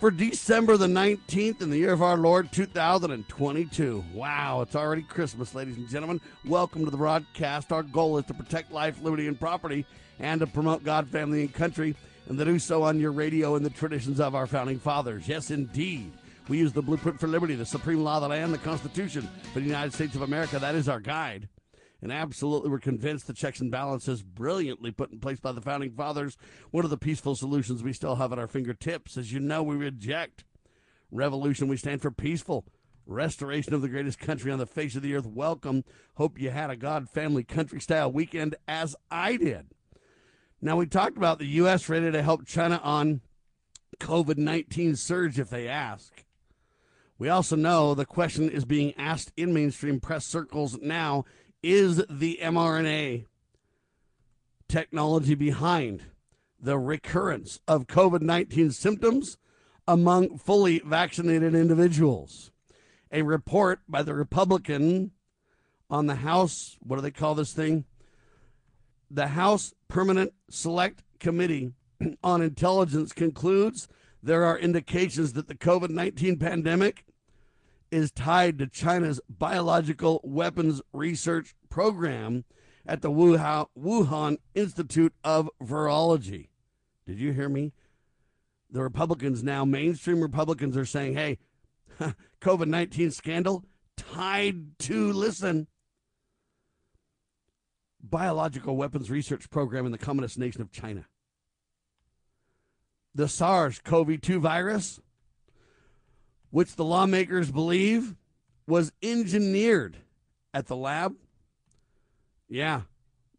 for December the 19th in the year of our Lord 2022. Wow, it's already Christmas, ladies and gentlemen. Welcome to the broadcast. Our goal is to protect life, liberty, and property and to promote God, family, and country, and to do so on your radio in the traditions of our founding fathers. Yes, indeed. We use the blueprint for liberty, the supreme law of the land, the Constitution for the United States of America. That is our guide and absolutely we're convinced the checks and balances brilliantly put in place by the founding fathers. One of the peaceful solutions we still have at our fingertips. As you know we reject revolution. We stand for peaceful restoration of the greatest country on the face of the earth. Welcome. Hope you had a god family country style weekend as i did. Now we talked about the us ready to help china on covid-19 surge if they ask. We also know the question is being asked in mainstream press circles now is the mRNA technology behind the recurrence of COVID 19 symptoms among fully vaccinated individuals. A report by the Republican on the House, what do they call this thing? The House Permanent Select Committee on Intelligence concludes there are indications that the COVID 19 pandemic is tied to China's biological weapons research program at the Wuhan Institute of Virology. Did you hear me? The Republicans now, mainstream Republicans, are saying, hey, COVID 19 scandal tied to, listen, biological weapons research program in the communist nation of China. The SARS CoV 2 virus which the lawmakers believe was engineered at the lab. Yeah,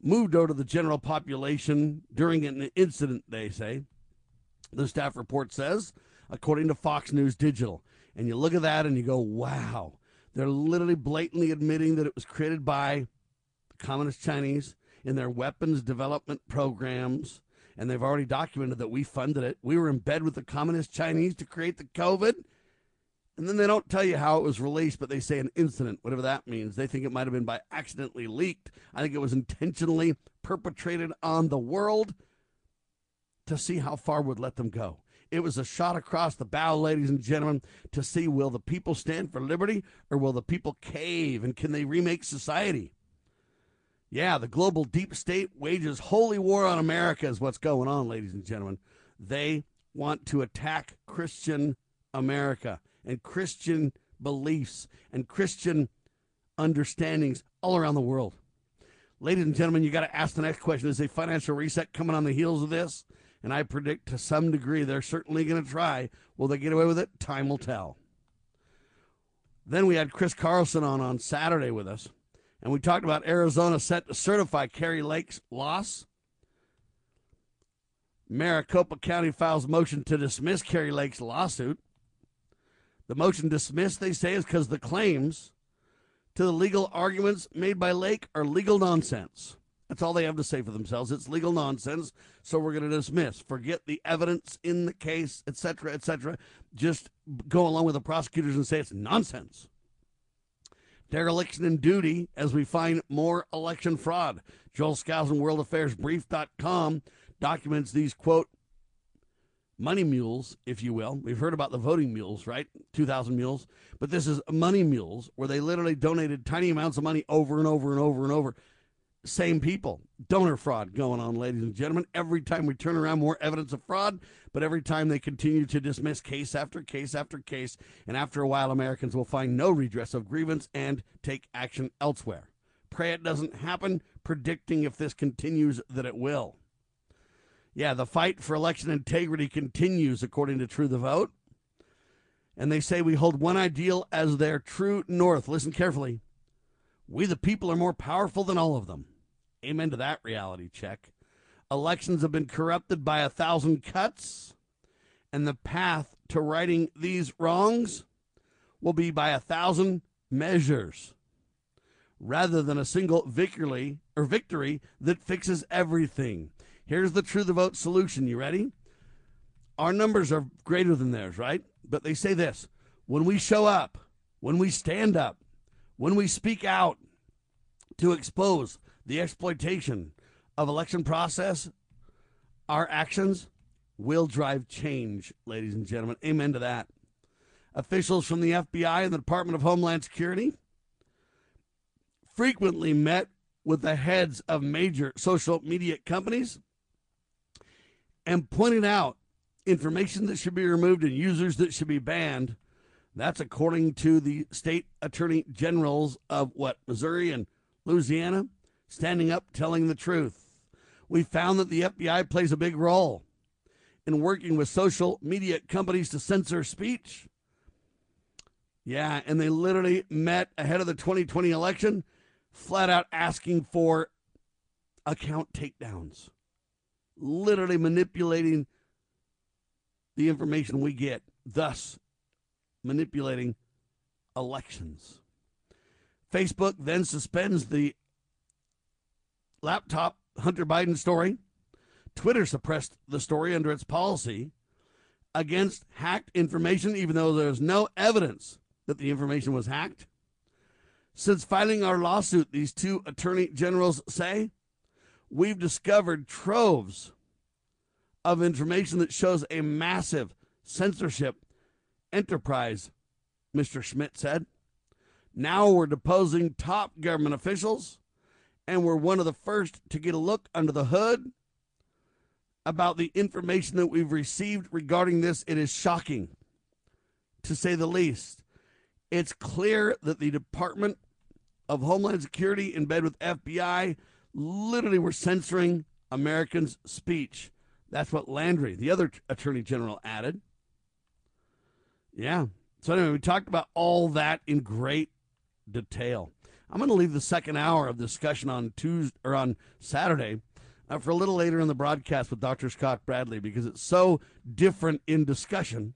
moved over to the general population during an incident, they say. The staff report says, according to Fox News Digital. And you look at that and you go, wow. They're literally blatantly admitting that it was created by the Communist Chinese in their weapons development programs. And they've already documented that we funded it. We were in bed with the Communist Chinese to create the COVID and then they don't tell you how it was released, but they say an incident, whatever that means. They think it might have been by accidentally leaked. I think it was intentionally perpetrated on the world to see how far would let them go. It was a shot across the bow, ladies and gentlemen, to see will the people stand for liberty or will the people cave and can they remake society? Yeah, the global deep state wages holy war on America, is what's going on, ladies and gentlemen. They want to attack Christian America and Christian beliefs and Christian understandings all around the world. Ladies and gentlemen, you got to ask the next question Is a financial reset coming on the heels of this? And I predict to some degree they're certainly going to try. Will they get away with it? Time will tell. Then we had Chris Carlson on on Saturday with us, and we talked about Arizona set to certify Kari Lake's loss. Maricopa County files motion to dismiss Kari Lake's lawsuit. The motion dismissed, they say, is because the claims to the legal arguments made by Lake are legal nonsense. That's all they have to say for themselves. It's legal nonsense, so we're going to dismiss. Forget the evidence in the case, etc., etc. Just go along with the prosecutors and say it's nonsense. Dereliction in duty as we find more election fraud. Joel Skousen, WorldAffairsBrief.com documents these, quote, money mules, if you will. We've heard about the voting mules, right? 2,000 mules. But this is money mules where they literally donated tiny amounts of money over and over and over and over. Same people. Donor fraud going on, ladies and gentlemen. Every time we turn around, more evidence of fraud, but every time they continue to dismiss case after case after case. And after a while, Americans will find no redress of grievance and take action elsewhere. Pray it doesn't happen, predicting if this continues that it will. Yeah, the fight for election integrity continues, according to True the Vote. And they say we hold one ideal as their true north. Listen carefully. We, the people, are more powerful than all of them. Amen to that reality check. Elections have been corrupted by a thousand cuts, and the path to righting these wrongs will be by a thousand measures rather than a single victory or victory that fixes everything. Here's the true the vote solution. You ready? Our numbers are greater than theirs, right? But they say this when we show up, when we stand up, when we speak out to expose the exploitation of election process, our actions will drive change, ladies and gentlemen. Amen to that. Officials from the FBI and the Department of Homeland Security frequently met with the heads of major social media companies and pointed out information that should be removed and users that should be banned. That's according to the state attorney generals of what, Missouri and Louisiana, standing up telling the truth. We found that the FBI plays a big role in working with social media companies to censor speech. Yeah, and they literally met ahead of the 2020 election, flat out asking for account takedowns, literally manipulating the information we get, thus manipulating elections. Facebook then suspends the laptop Hunter Biden story. Twitter suppressed the story under its policy against hacked information, even though there's no evidence that the information was hacked. Since filing our lawsuit, these two attorney generals say, we've discovered troves of information that shows a massive censorship enterprise, Mr. Schmidt said. Now we're deposing top government officials, and we're one of the first to get a look under the hood about the information that we've received regarding this. It is shocking, to say the least. It's clear that the Department of Homeland Security, in bed with FBI, literally were censoring Americans' speech. That's what Landry, the other attorney general, added. Yeah. So anyway, we talked about all that in great detail. I'm going to leave the second hour of discussion on Tuesday or on Saturday uh, for a little later in the broadcast with Dr. Scott Bradley because it's so different in discussion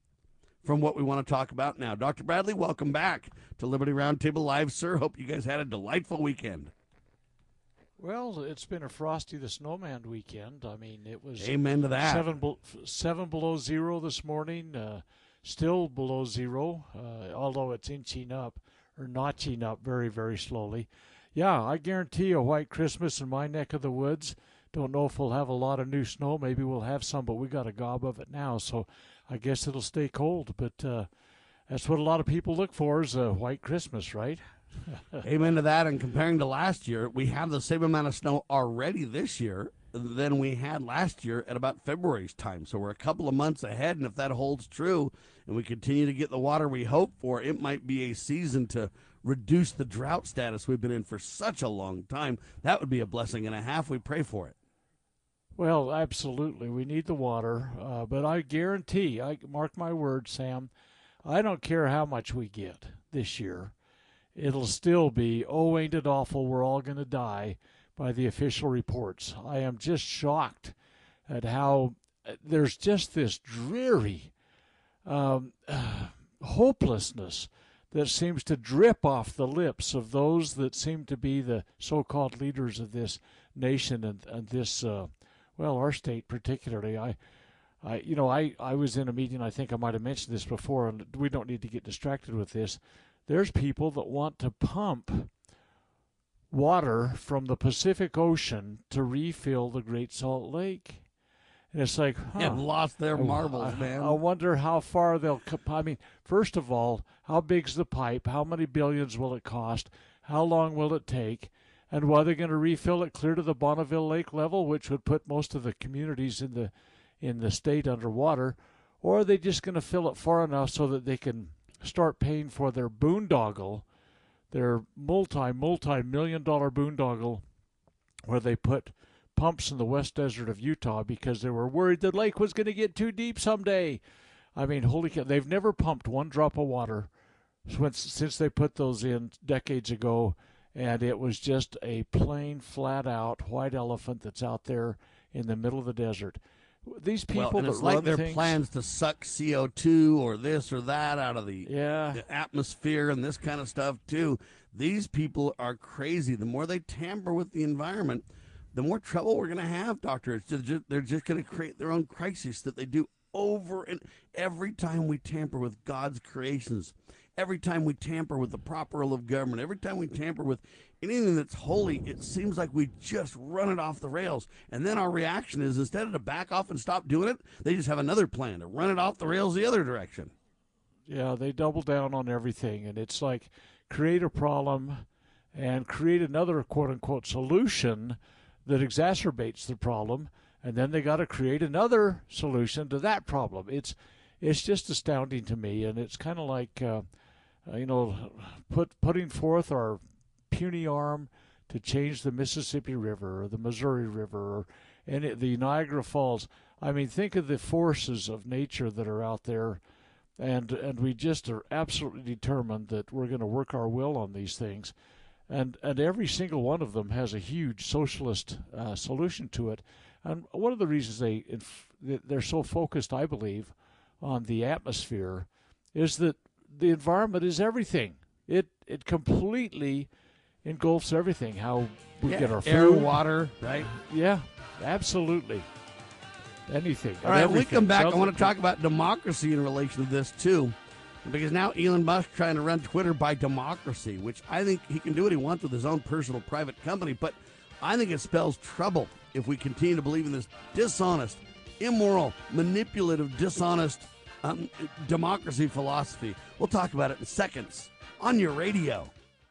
from what we want to talk about now. Dr. Bradley, welcome back to Liberty Roundtable Live, sir. Hope you guys had a delightful weekend. Well, it's been a frosty the snowman weekend. I mean, it was amen to that. Seven, be- seven below zero this morning. Uh, still below zero, uh, although it's inching up or notching up very, very slowly. Yeah, I guarantee a white Christmas in my neck of the woods. Don't know if we'll have a lot of new snow. Maybe we'll have some, but we got a gob of it now, so I guess it'll stay cold. But uh, that's what a lot of people look for is a white Christmas, right? Amen to that. And comparing to last year, we have the same amount of snow already this year than we had last year at about February's time. So we're a couple of months ahead. And if that holds true and we continue to get the water we hope for, it might be a season to reduce the drought status we've been in for such a long time. That would be a blessing and a half. We pray for it. Well, absolutely. We need the water. Uh, but I guarantee, I mark my words, Sam, I don't care how much we get this year it'll still be, oh, ain't it awful, we're all going to die by the official reports. I am just shocked at how uh, there's just this dreary um, uh, hopelessness that seems to drip off the lips of those that seem to be the so-called leaders of this nation and, and this, uh, well, our state particularly. I, I, you know, I, I was in a meeting. I think I might have mentioned this before, and we don't need to get distracted with this. There's people that want to pump water from the Pacific Ocean to refill the Great Salt Lake. And it's like, huh, have lost their oh, marbles, I, man. I wonder how far they'll. I mean, first of all, how big's the pipe? How many billions will it cost? How long will it take? And why they're going to refill it clear to the Bonneville Lake level, which would put most of the communities in the in the state underwater, or are they just going to fill it far enough so that they can start paying for their boondoggle, their multi multi million dollar boondoggle, where they put pumps in the west desert of Utah because they were worried the lake was going to get too deep someday. I mean, holy cow! They've never pumped one drop of water since since they put those in decades ago, and it was just a plain, flat out white elephant that's out there in the middle of the desert. These people well, that it's like their things, plans to suck CO2 or this or that out of the, Yeah. the atmosphere and this kind of stuff too. These people are crazy. The more they tamper with the environment, the more trouble we're going to have, doctor. It's just, they're just going to create their own crisis that they do over and every time we tamper with God's creations, every time we tamper with the proper role of government, every time we tamper with anything that's holy, it seems like we just run it off the rails. And then our reaction is instead of to back off and stop doing it, they just have another plan to run it off the rails the other direction. Yeah, they double down on everything, and it's like create a problem and create another quote unquote solution that exacerbates the problem, and then they got to create another solution to that problem. It's it's just astounding to me, and it's kind of like uh, uh, you know put putting forth our puny arm to change the Mississippi River or the Missouri River or any the Niagara Falls. I mean, think of the forces of nature that are out there. And and we just are absolutely determined that we're going to work our will on these things, and and every single one of them has a huge socialist uh, solution to it, and one of the reasons they they're so focused, I believe, on the atmosphere, is that the environment is everything. It it completely engulfs everything. How we Yeah, get our food, air, water, right? yeah, absolutely. Anything. All right, when we come back, I want to talk about democracy in relation to this too, because now Elon Musk trying to run Twitter by democracy, which I think he can do what he wants with his own personal private company, but I think it spells trouble if we continue to believe in this dishonest, immoral, manipulative, dishonest um, democracy philosophy. We'll talk about it in seconds on your radio.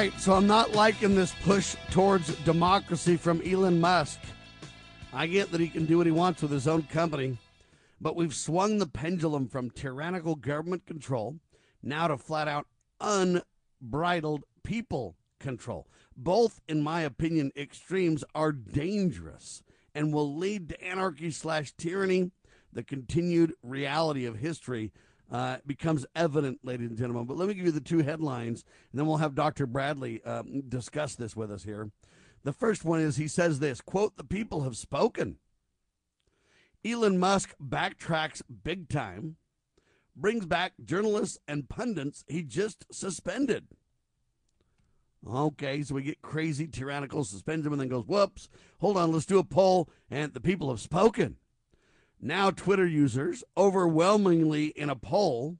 Right, so I'm not liking this push towards democracy from Elon Musk. I get that he can do what he wants with his own company, but we've swung the pendulum from tyrannical government control now to flat out unbridled people control. Both, in my opinion, extremes are dangerous and will lead to anarchy slash tyranny, the continued reality of history uh, becomes evident, ladies and gentlemen. But let me give you the two headlines, and then we'll have Dr. Bradley um, discuss this with us here. The first one is he says this quote, the people have spoken. Elon Musk backtracks big time, brings back journalists and pundits he just suspended. Okay, so we get crazy, tyrannical, suspends him, and then goes, whoops, hold on, let's do a poll, and the people have spoken. Now, Twitter users overwhelmingly in a poll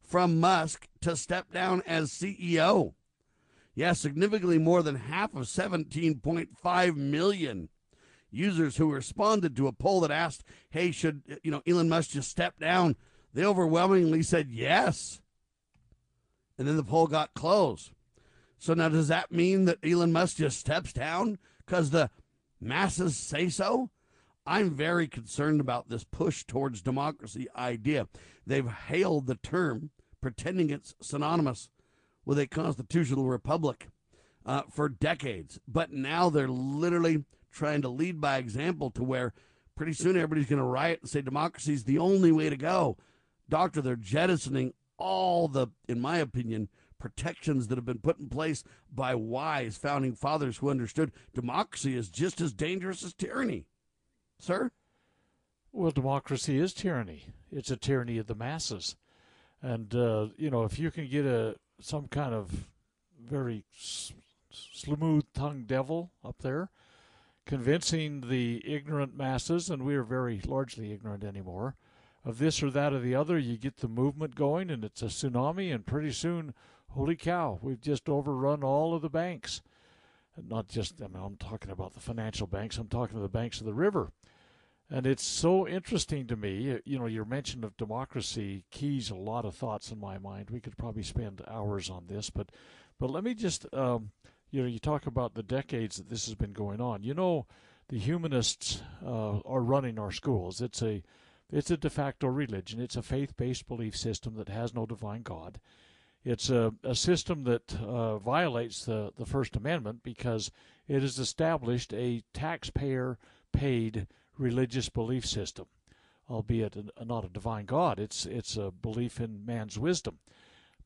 from Musk to step down as CEO. Yes, significantly more than half of 17.5 million users who responded to a poll that asked, "Hey, should you know Elon Musk just step down?" They overwhelmingly said yes. And then the poll got closed. So now does that mean that Elon Musk just steps down because the masses say so? I'm very concerned about this push towards democracy idea. They've hailed the term, pretending it's synonymous with a constitutional republic uh, for decades. But now they're literally trying to lead by example to where pretty soon everybody's going to riot and say democracy is the only way to go. Doctor, they're jettisoning all the, in my opinion, protections that have been put in place by wise founding fathers who understood democracy is just as dangerous as tyranny. Sir? Well, democracy is tyranny. It's a tyranny of the masses. And, uh, you know, if you can get a some kind of very smooth tongued devil up there convincing the ignorant masses, and we are very largely ignorant anymore, of this or that or the other. You get the movement going, and it's a tsunami, and pretty soon, holy cow, we've just overrun all of the banks. Not just, I mean, I'm talking about the financial banks, I'm talking to the banks of the river. And it's so interesting to me. You know, your mention of democracy keys a lot of thoughts in my mind. We could probably spend hours on this, but but let me just um, you know, you talk about the decades that this has been going on. You know, the humanists uh, are running our schools. It's a it's a de facto religion. It's a faith-based belief system that has no divine God. It's a, a system that uh, violates the, the First Amendment because it has established a taxpayer-paid religious belief system, albeit a, not a divine God. It's it's a belief in man's wisdom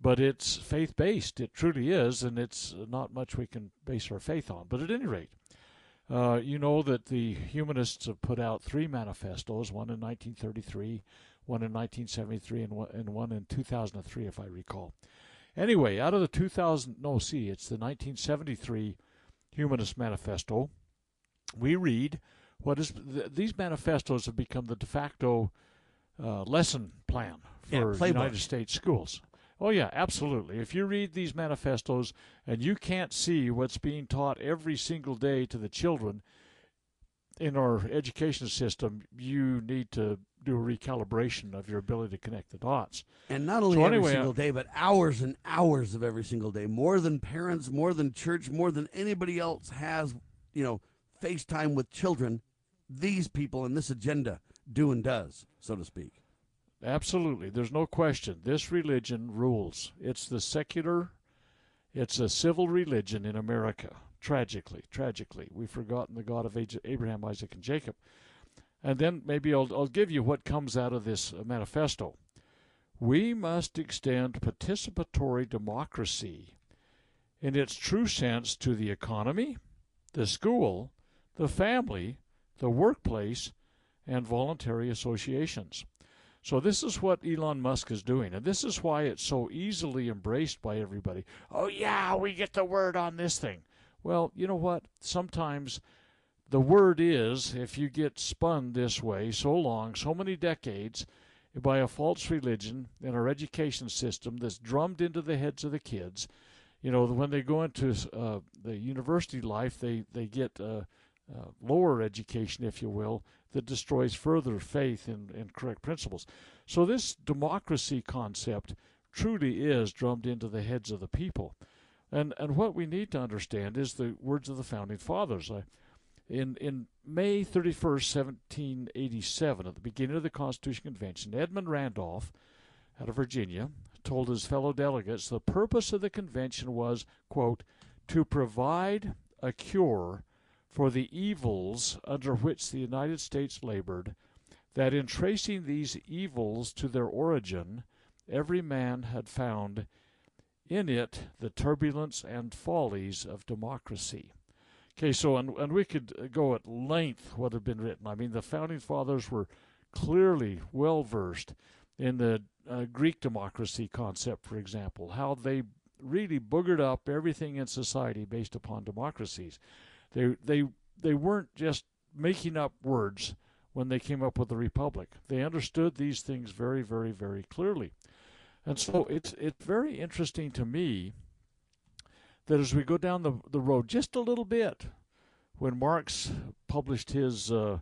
but it's faith based. It truly is, and it's not much we can base our faith on. But at any rate, uh, you know that the humanists have put out three manifestos one in 1933, one in 1973, and one, and one in 2003, if I recall. Anyway, out of the 2000, no, see, it's the 1973 Humanist Manifesto, we read what is, th- these manifestos have become the de facto uh, lesson plan for yeah, United States schools. Oh, yeah, absolutely. If you read these manifestos and you can't see what's being taught every single day to the children in our education system, you need to do a recalibration of your ability to connect the dots. And not only so every anyway, single day, but hours and hours of every single day. More than parents, more than church, more than anybody else has, you know, FaceTime with children. These people and this agenda do and does, so to speak. Absolutely. There's no question. This religion rules. It's the secular, it's a civil religion in America. Tragically, tragically. We've forgotten the God of Abraham, Isaac, and Jacob. And then maybe I'll, I'll give you what comes out of this manifesto. We must extend participatory democracy in its true sense to the economy, the school, the family, the workplace, and voluntary associations. So this is what Elon Musk is doing, and this is why it's so easily embraced by everybody. Oh yeah, we get the word on this thing. Well, you know what? Sometimes the word is if you get spun this way so long, so many decades by a false religion in our education system that's drummed into the heads of the kids. You know, when they go into uh, the university life, they they get uh, uh, lower education, if you will, that destroys further faith in, in correct principles. So, this democracy concept truly is drummed into the heads of the people. And, and what we need to understand is the words of the founding fathers. I, in, in May 31st, 1787, at the beginning of the Constitution Convention, Edmund Randolph, out of Virginia, told his fellow delegates the purpose of the convention was, quote, to provide a cure for the evils under which the United States labored, that in tracing these evils to their origin, every man had found in it the turbulence and follies of democracy. Okay, so and, and we could go at length what had been written. I mean, the founding fathers were clearly well versed in the uh, Greek democracy concept, for example, how they really boogered up everything in society based upon democracies. They they they weren't just making up words when they came up with the republic. They understood these things very, very, very clearly. And so it's it's very interesting to me that as we go down the, the road just a little bit, when Marx published his uh,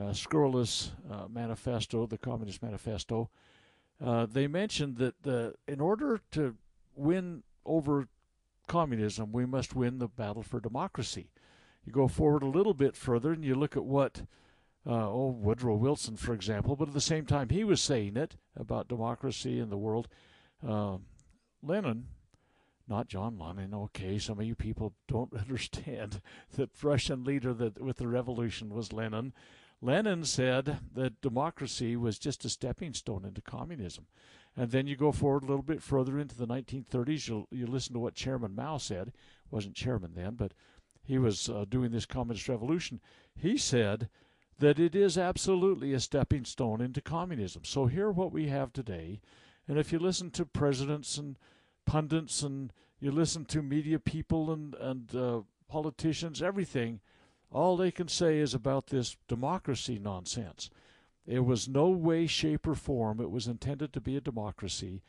uh, scurrilous uh, manifesto, the Communist Manifesto, uh, they mentioned that the, in order to win over communism, we must win the battle for democracy. You go forward a little bit further and you look at what, uh, oh, Woodrow Wilson, for example, but at the same time he was saying it about democracy in the world. Uh, Lenin, not John Lennon, okay, some of you people don't understand that Russian leader that with the revolution was Lenin. Lenin said that democracy was just a stepping stone into communism. And then you go forward a little bit further into the 1930s, you'll, you listen to what Chairman Mao said. Wasn't chairman then, but he was uh, doing this communist revolution. He said that it is absolutely a stepping stone into communism. So here what we have today, and if you listen to presidents and pundits and you listen to media people and, and uh, politicians, everything, all they can say is about this democracy nonsense. It was no way, shape, or form. It was intended to be a democracy.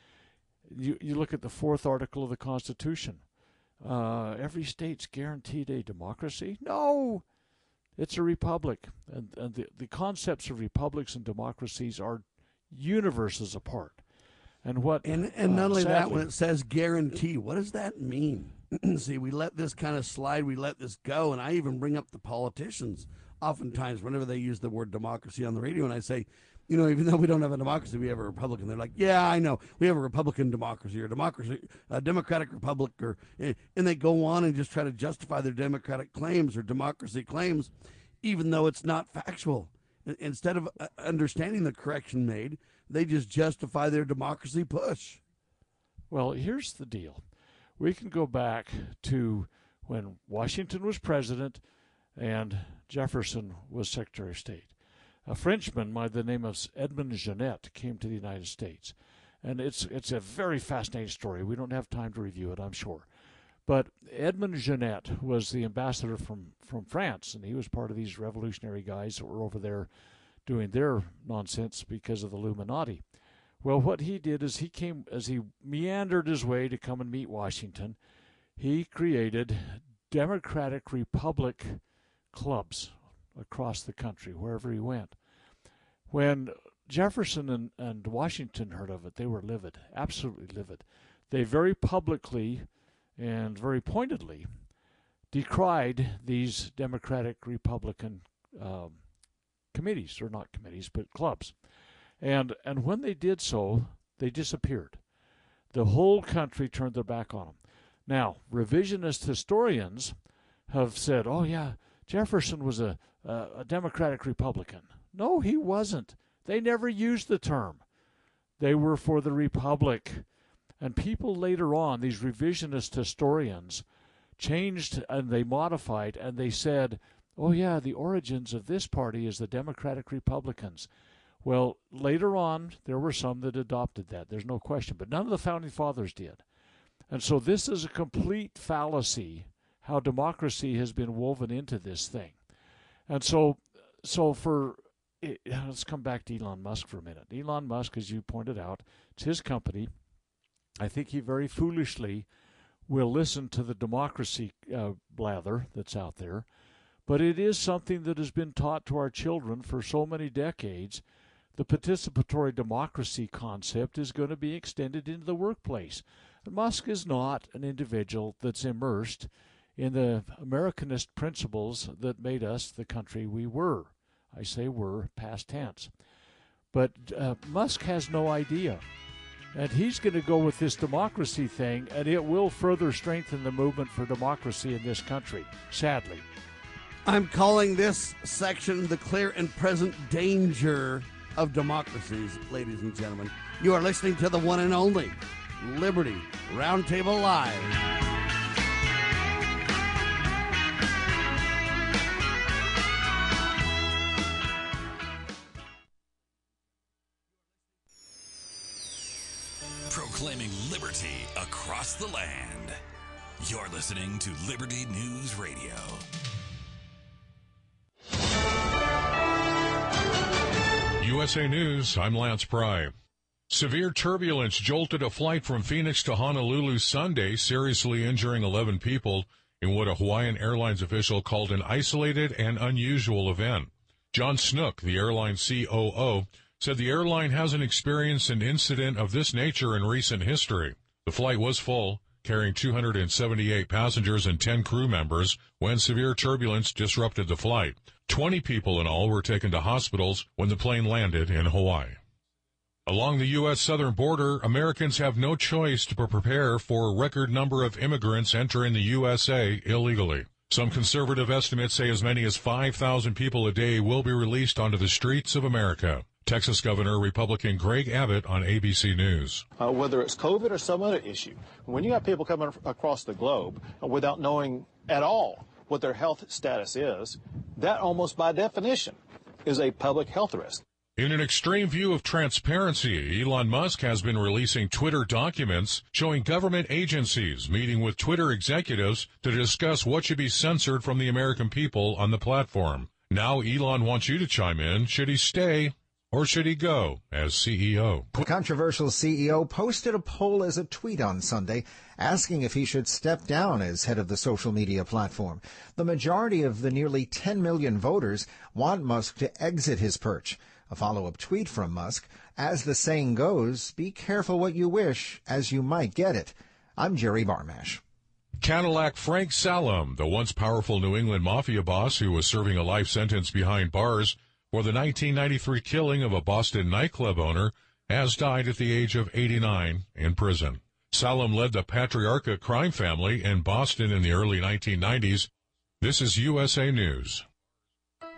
You, you look at the fourth article of the Constitution. Uh, every state's guaranteed a democracy? No! It's a republic. And, and the, the concepts of republics and democracies are universes apart. And what and and not uh, only that, when it says guarantee, what does that mean? See, we let this kind of slide, we let this go, and I even bring up the politicians oftentimes whenever they use the word democracy on the radio, and I say, you know, even though we don't have a democracy, we have a republican. They're like, yeah, I know, we have a republican democracy or democracy, a democratic republic, or eh, and they go on and just try to justify their democratic claims or democracy claims, even though it's not factual. Instead of uh, understanding the correction made, they just justify their democracy push. Well, here's the deal. We can go back to when Washington was president and Jefferson was Secretary of State. A Frenchman by the name of Edmund Genet came to the United States. And it's it's a very fascinating story. We don't have time to review it, I'm sure. But Edmund Genet was the ambassador from, from France, and he was part of these revolutionary guys that were over there doing their nonsense because of the Illuminati. Well, what he did is he came, as he meandered his way to come and meet Washington, he created Democratic Republic clubs across the country, wherever he went. When Jefferson and, and Washington heard of it, they were livid, absolutely livid. They very publicly and very pointedly decried these Democratic Republican um, committees, or not committees, but clubs. And and when they did so, they disappeared. The whole country turned their back on them. Now, revisionist historians have said, "Oh yeah, Jefferson was a a, a Democratic Republican." No, he wasn't. They never used the term. They were for the Republic. And people later on, these revisionist historians, changed and they modified and they said, oh, yeah, the origins of this party is the Democratic Republicans. Well, later on, there were some that adopted that. There's no question. But none of the founding fathers did. And so this is a complete fallacy how democracy has been woven into this thing. And so, so for it, let's come back to Elon Musk for a minute. Elon Musk, as you pointed out, it's his company. I think he very foolishly will listen to the democracy uh, blather that's out there, but it is something that has been taught to our children for so many decades. The participatory democracy concept is going to be extended into the workplace. And Musk is not an individual that's immersed in the Americanist principles that made us the country we were. I say were, past tense. But uh, Musk has no idea. And he's going to go with this democracy thing, and it will further strengthen the movement for democracy in this country, sadly. I'm calling this section the clear and present danger of democracies, ladies and gentlemen. You are listening to the one and only Liberty Roundtable Live. Proclaiming liberty across the land. You're listening to Liberty News Radio. USA News, I'm Lance Pry. Severe turbulence jolted a flight from Phoenix to Honolulu Sunday, seriously injuring 11 people in what a Hawaiian Airlines official called an isolated and unusual event. Jon Snook, the airline COO, said the airline hasn't experienced an incident of this nature in recent history. The flight was full, carrying 278 passengers and 10 crew members when severe turbulence disrupted the flight. 20 people in all were taken to hospitals when the plane landed in Hawaii. Along the U.S. southern border, Americans have no choice to prepare for a record number of immigrants entering the USA illegally. Some conservative estimates say as many as 5,000 people a day will be released onto the streets of America. Texas Governor Republican Greg Abbott on ABC News. Uh, whether it's COVID or some other issue, when you have people coming across the globe without knowing at all what their health status is, that almost by definition is a public health risk. In an extreme view of transparency, Elon Musk has been releasing Twitter documents showing government agencies meeting with Twitter executives to discuss what should be censored from the American people on the platform. Now Elon wants you to chime in. Should he stay or should he go as CEO? The controversial CEO posted a poll as a tweet on Sunday asking if he should step down as head of the social media platform. The majority of the nearly 10 million voters want Musk to exit his perch. A follow-up tweet from Musk, as the saying goes, be careful what you wish, as you might get it. I'm Jerry Barmash. Cadillac Frank Salemme, the once powerful New England mafia boss who was serving a life sentence behind bars for the 1993 killing of a Boston nightclub owner, has died at the age of 89 in prison. Salemme led the Patriarca crime family in Boston in the early 1990s. This is USA News.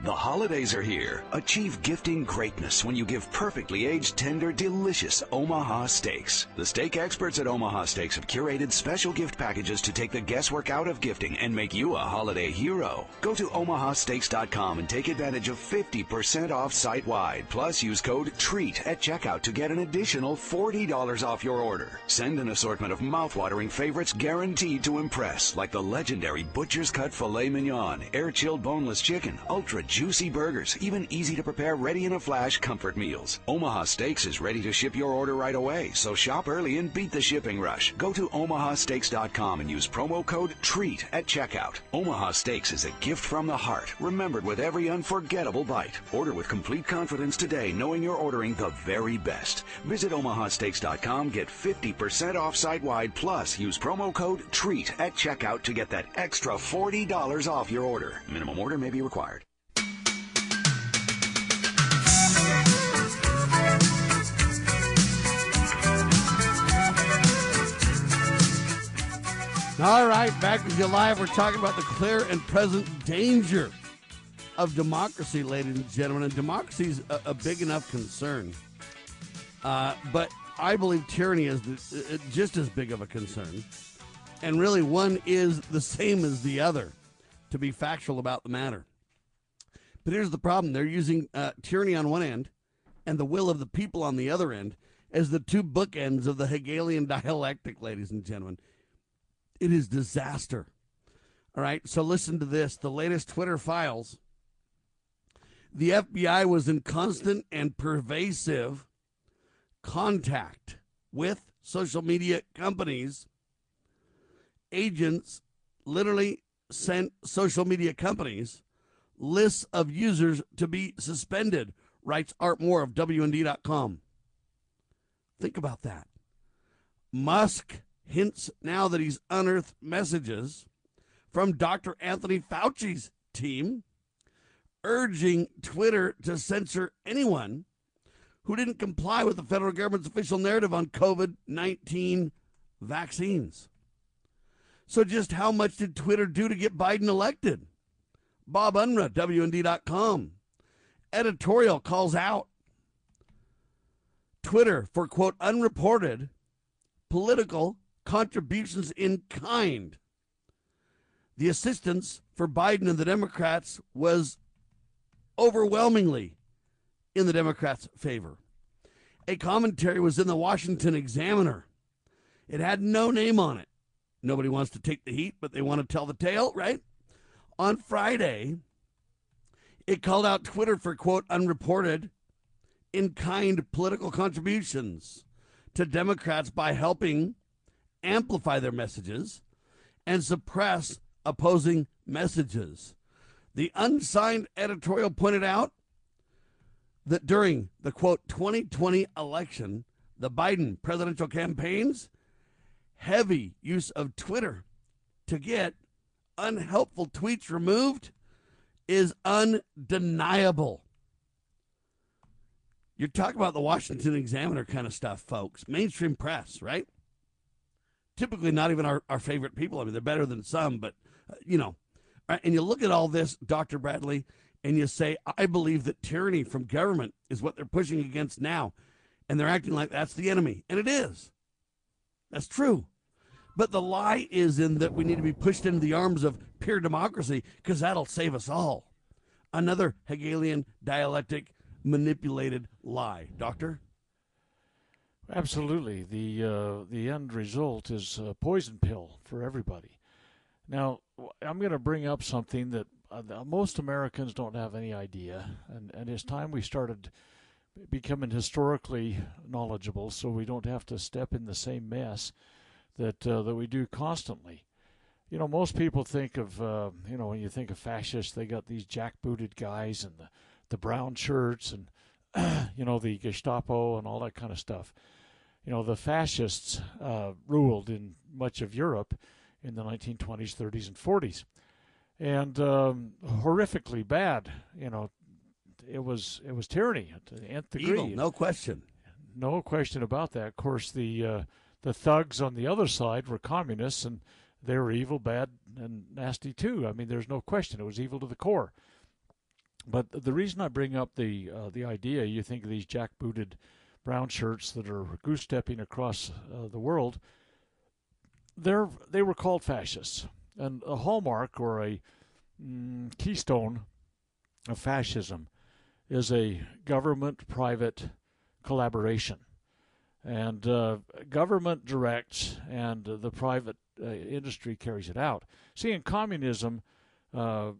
The holidays are here. Achieve gifting greatness when you give perfectly aged, tender, delicious Omaha steaks. The steak experts at Omaha Steaks have curated special gift packages to take the guesswork out of gifting and make you a holiday hero. Go to omahasteaks.com and take advantage of 50% off site wide. Plus, use code TREAT at checkout to get an additional $40 off your order. Send an assortment of mouthwatering favorites guaranteed to impress, like the legendary Butcher's Cut Filet Mignon, air chilled boneless chicken, ultra juicy burgers, even easy to prepare, ready in a flash comfort meals. Omaha Steaks is ready to ship your order right away, so shop early and beat the shipping rush. Go to omahasteaks.com and use promo code TREAT at checkout. Omaha Steaks is a gift from the heart, remembered with every unforgettable bite. Order with complete confidence today, knowing you're ordering the very best. Visit omahasteaks.com, get 50% off site wide, plus use promo code TREAT at checkout to get that extra $40 off your order. Minimum order may be required. All right, back with you live. We're talking about the clear and present danger of democracy, ladies and gentlemen. And democracy is a, a, big enough concern. Uh, but I believe tyranny is the, uh, just as big of a concern. And really, one is the same as the other, to be factual about the matter. But here's the problem they're using uh, tyranny on one end and the will of the people on the other end as the two bookends of the Hegelian dialectic, ladies and gentlemen. It is disaster. All right, so listen to this. The latest Twitter files. The FBI was in constant and pervasive contact with social media companies. Agents literally sent social media companies lists of users to be suspended, writes Art Moore of WND.com. Think about that. Musk hints now that he's unearthed messages from Dr. Anthony Fauci's team urging Twitter to censor anyone who didn't comply with the federal government's official narrative on COVID 19 vaccines. So, just how much did Twitter do to get Biden elected? Bob Unruh, WND.com. Editorial calls out Twitter for, quote, unreported political contributions in kind. The assistance for Biden and the Democrats was overwhelmingly in the Democrats' favor. A commentary was in the Washington Examiner. It had no name on it. Nobody wants to take the heat, but they want to tell the tale, right? On Friday, it called out Twitter for, quote, unreported in kind political contributions to Democrats by helping amplify their messages and suppress opposing messages. The unsigned editorial pointed out that during the quote 2020 election, the Biden presidential campaigns heavy use of Twitter to get unhelpful tweets removed is undeniable. You're talking about the Washington Examiner kind of stuff, folks. Mainstream press, right? Typically, not even our, our favorite people. I mean, they're better than some, but, uh, you know. And you look at all this, Dr. Bradley, and you say, I believe that tyranny from government is what they're pushing against now. And they're acting like that's the enemy. And it is. That's true. But the lie is in that we need to be pushed into the arms of pure democracy because that'll save us all. Another Hegelian dialectic manipulated lie. Doctor? Absolutely. The, uh, the end result is a poison pill for everybody. Now, I'm going to bring up something that uh, most Americans don't have any idea, and, and it's time we started becoming historically knowledgeable so we don't have to step in the same mess that uh, that we do constantly. You know, most people think of uh, you know when you think of fascists, they got these jackbooted guys and the the brown shirts and you know the Gestapo and all that kind of stuff. You know, the fascists uh, ruled in much of Europe in the 1920s, 30s, and 40s, and um, horrifically bad. You know, it was it was tyranny to the nth degree. Evil, no question. No question about that. Of course, the uh, the thugs on the other side were communists, and they were evil, bad, and nasty too. I mean, there's no question. It was evil to the core. But the reason I bring up the uh, the idea, you think of these jackbooted brown shirts that are goose stepping across uh, the world. They're they were called fascists, and a hallmark or a mm, keystone of fascism is a government-private collaboration and uh, government directs and the private uh, industry carries it out. See, in communism, uh,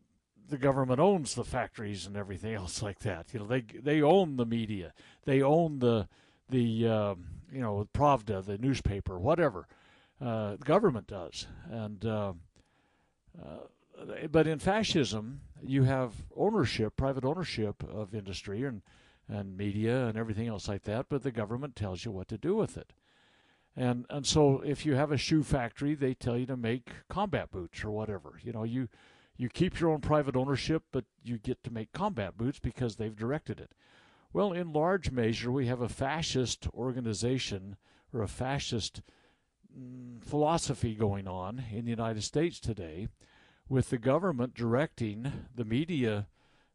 the government owns the factories and everything else like that. You know, they they own the media, they own the the um, you know Pravda, the newspaper, whatever. Uh, the government does, and uh, uh, but in fascism, you have ownership, private ownership of industry and and media and everything else like that, but the government tells you what to do with it. And and so if you have a shoe factory, they tell you to make combat boots or whatever. You know, you you keep your own private ownership, but you get to make combat boots because they've directed it. Well, in large measure, we have a fascist organization or a fascist mm, philosophy going on in the United States today, with the government directing the media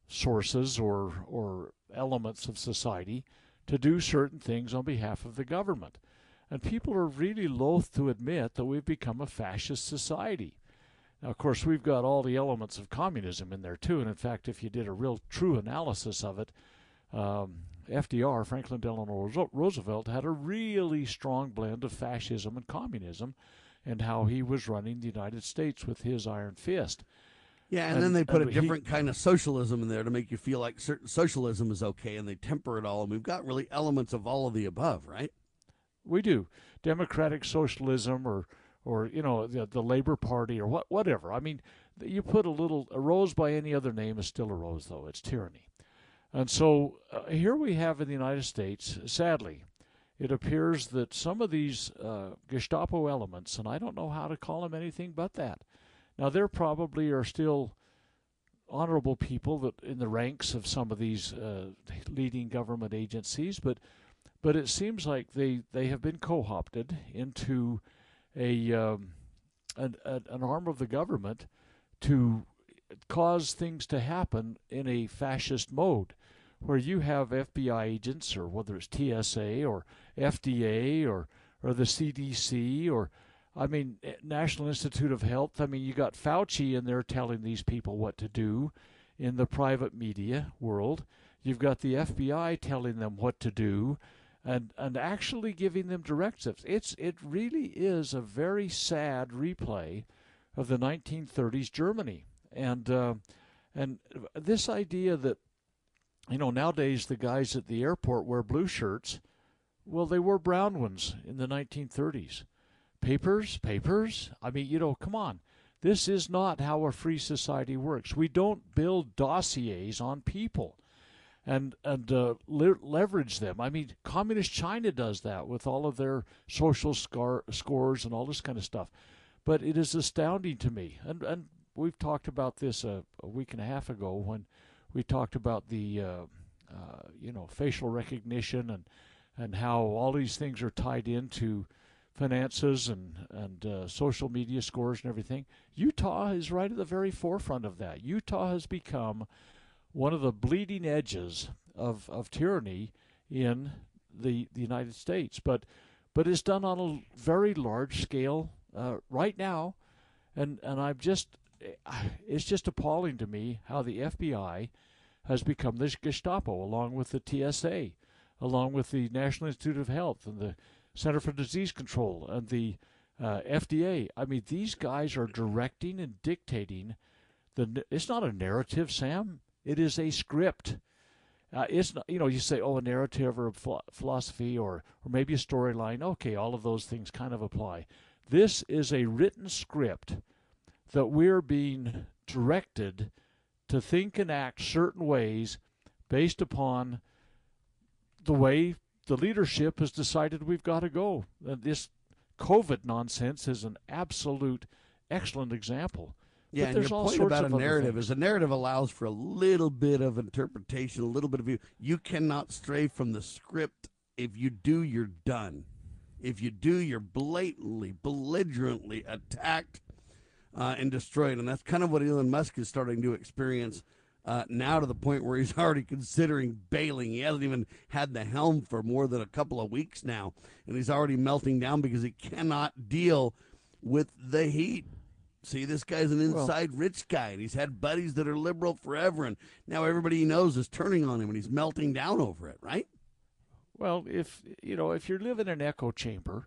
sources or or elements of society to do certain things on behalf of the government. And people are really loath to admit that we've become a fascist society. Now, of course, we've got all the elements of communism in there too. And in fact, if you did a real true analysis of it, um, FDR, Franklin Delano Roosevelt, had a really strong blend of fascism and communism and how he was running the United States with his iron fist. Yeah, and, and then they put a different he, kind of socialism in there to make you feel like certain socialism is okay, and they temper it all. And we've got really elements of all of the above, right? We do democratic socialism, or or you know the, the Labor Party, or what whatever. I mean, you put a little a rose by any other name is still a rose, though it's tyranny. And so uh, here we have in the United States, sadly, it appears that some of these uh, Gestapo elements, and I don't know how to call them anything but that now, there probably are still honorable people that in the ranks of some of these uh, leading government agencies, but but it seems like they, they have been co-opted into a um, an, an arm of the government to cause things to happen in a fascist mode, where you have FBI agents, or whether it's TSA or FDA or or the CDC or I mean, eh, National Institute of Health. I mean, you got Fauci in there telling these people what to do in the private media world. You've got the FBI telling them what to do and and actually giving them directives. It's it really is a very sad replay of the 1930s Germany. And uh, and this idea that you know, nowadays the guys at the airport wear blue shirts. Well, they wore brown ones in the 1930s. Papers, papers. I mean, you know, come on. This is not how a free society works. We don't build dossiers on people and and uh, le- leverage them. I mean, communist China does that with all of their social scar- scores and all this kind of stuff. But it is astounding to me, and and we've talked about this a, a week and a half ago when we talked about the uh, uh, you know facial recognition and and how all these things are tied into finances and and uh, social media scores and everything. Utah is right at the very forefront of that. Utah has become one of the bleeding edges of of tyranny in the the United States, but but it's done on a very large scale uh, right now, and and I'm just it's just appalling to me how the FBI has become this Gestapo along with the TSA, along with the National Institute of Health and the Center for Disease Control and the uh, FDA. I mean, these guys are directing and dictating. The it's not a narrative, Sam. It is a script. Uh, it's not, you know, you say, oh, a narrative or a philosophy or or maybe a storyline. Okay, all of those things kind of apply. This is a written script that we're being directed to think and act certain ways based upon the way the leadership has decided we've got to go. This COVID nonsense is an absolute excellent example. Yeah, but and your point about a narrative is a narrative allows for a little bit of interpretation, a little bit of view. You cannot stray from the script. If you do, you're done. If you do, you're blatantly, belligerently attacked uh, and destroyed. And that's kind of what Elon Musk is starting to experience uh, now to the point where he's already considering bailing. He hasn't even had the helm for more than a couple of weeks now, and he's already melting down because he cannot deal with the heat. See, this guy's an inside well, rich guy, and he's had buddies that are liberal forever, and now everybody he knows is turning on him, and he's melting down over it, right? Well, if you know, if you live in an echo chamber,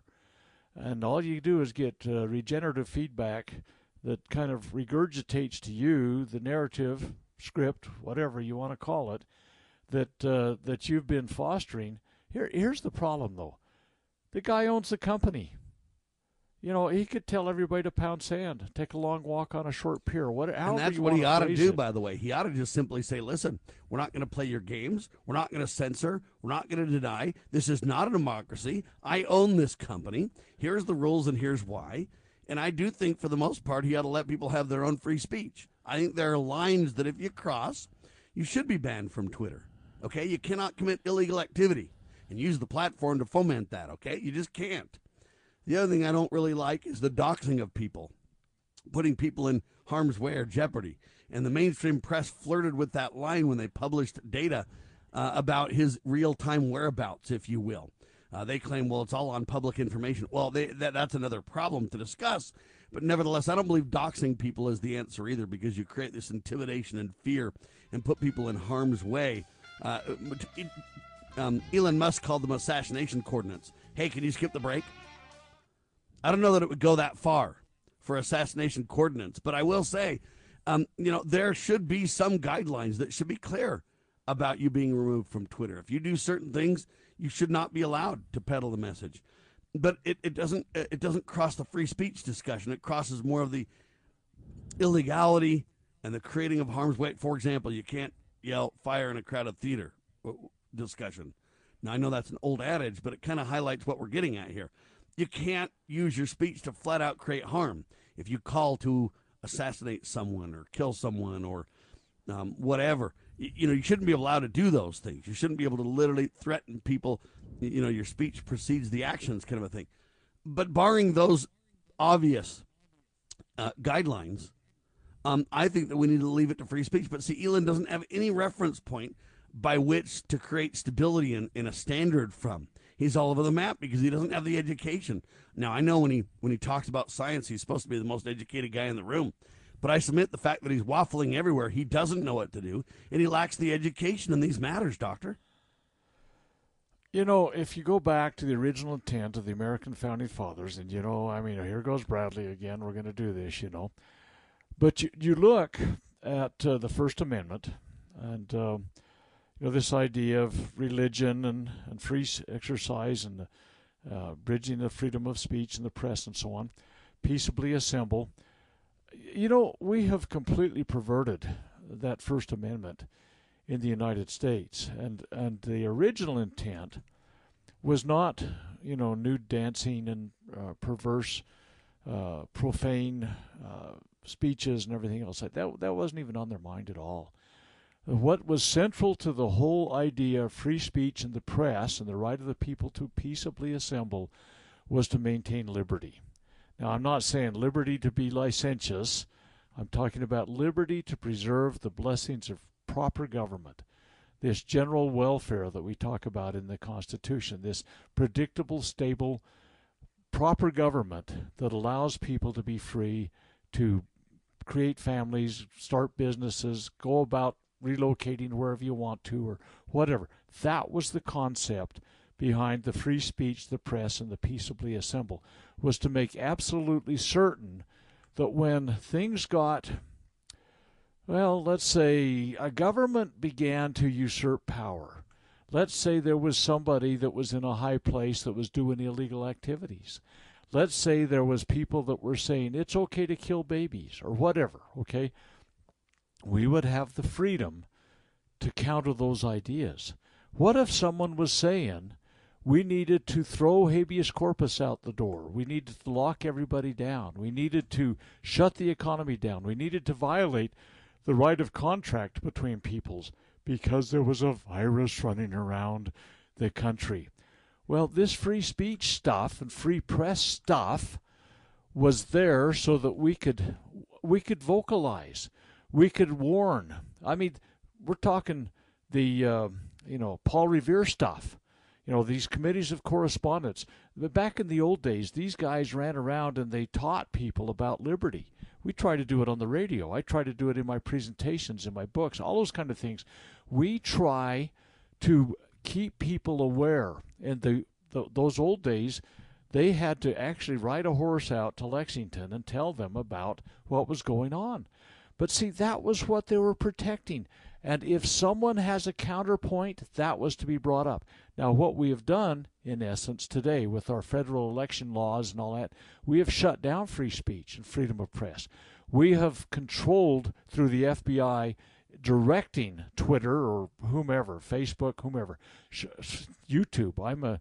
and all you do is get uh, regenerative feedback that kind of regurgitates to you the narrative, script, whatever you want to call it, that uh, that you've been fostering. Here, here's the problem though. The guy owns the company. You know, he could tell everybody to pound sand, take a long walk on a short pier. What, and that's what he ought to do, it. by the way. He ought to just simply say, listen, we're not going to play your games. We're not going to censor. We're not going to deny. This is not a democracy. I own this company. Here's the rules, and here's why. And I do think, for the most part, he ought to let people have their own free speech. I think there are lines that if you cross, you should be banned from Twitter. Okay? You cannot commit illegal activity and use the platform to foment that. Okay? You just can't. The other thing I don't really like is the doxing of people, putting people in harm's way or jeopardy. And the mainstream press flirted with that line when they published data uh, about his real time whereabouts, if you will. Uh, they claim, well, it's all on public information. Well, they, that, that's another problem to discuss. But nevertheless, I don't believe doxing people is the answer either because you create this intimidation and fear and put people in harm's way. Uh, um, Elon Musk called them assassination coordinates. Hey, can you skip the break? I don't know that it would go that far for assassination coordinates, but I will say, um, you know, there should be some guidelines that should be clear about you being removed from Twitter. If you do certain things, you should not be allowed to peddle the message. But it, it doesn't it doesn't cross the free speech discussion. It crosses more of the illegality and the creating of harm's way. For example, you can't yell fire in a crowded theater uh, discussion. Now I know that's an old adage, but it kind of highlights what we're getting at here. You can't use your speech to flat out create harm. If you call to assassinate someone or kill someone or um, whatever, you know, you shouldn't be allowed to do those things. You shouldn't be able to literally threaten people. You know, your speech precedes the actions, kind of a thing. But barring those obvious uh, guidelines, um, I think that we need to leave it to free speech. But see, Elon doesn't have any reference point by which to create stability in, in a standard from. He's all over the map because he doesn't have the education. Now, I know when he when he talks about science, he's supposed to be the most educated guy in the room. But I submit the fact that he's waffling everywhere. He doesn't know what to do, and he lacks the education in these matters, Doctor. You know, if you go back to the original intent of the American founding fathers, and you know, I mean, here goes Bradley again. We're going to do this, you know. But you, you look at uh, the First Amendment, and uh, you know, this idea of religion and, and free exercise and uh, bridging the freedom of speech and the press and so on, peaceably assemble. You know, we have completely perverted that First Amendment in the United States, and and the original intent was not, you know, nude dancing and uh, perverse, uh, profane uh, speeches and everything else. Like that that wasn't even on their mind at all. What was central to the whole idea of free speech and the press and the right of the people to peaceably assemble was to maintain liberty. Now, I'm not saying liberty to be licentious. I'm talking about liberty to preserve the blessings of proper government, this general welfare that we talk about in the Constitution, this predictable, stable, proper government that allows people to be free to create families, start businesses, go about relocating wherever you want to, or whatever. That was the concept behind the free speech, the press, and the peaceably assemble, was to make absolutely certain that when things got, well, let's say a government began to usurp power, let's say there was somebody that was in a high place that was doing illegal activities. Let's say there was people that were saying it's okay to kill babies or whatever, okay? We would have the freedom to counter those ideas. What if someone was saying we needed to throw habeas corpus out the door. We needed to lock everybody down. We needed to shut the economy down. We needed to violate the right of contract between peoples because there was a virus running around the country. Well, this free speech stuff and free press stuff was there so that we could we could vocalize, we could warn. I mean, we're talking the uh, you know Paul Revere stuff you know these committees of correspondence. But back in the old days these guys ran around and they taught people about liberty. We try to do it on the radio. I try to do it in my presentations in my books all those kind of things. We try to keep people aware. And the, the those old days they had to actually ride a horse out to lexington and tell them about what was going on but see that was what they were protecting and if someone has a counterpoint, that was to be brought up. Now, what we have done, in essence, today with our federal election laws and all that, we have shut down free speech and freedom of press. We have controlled through the FBI directing Twitter or whomever, Facebook, whomever, YouTube. I'm a,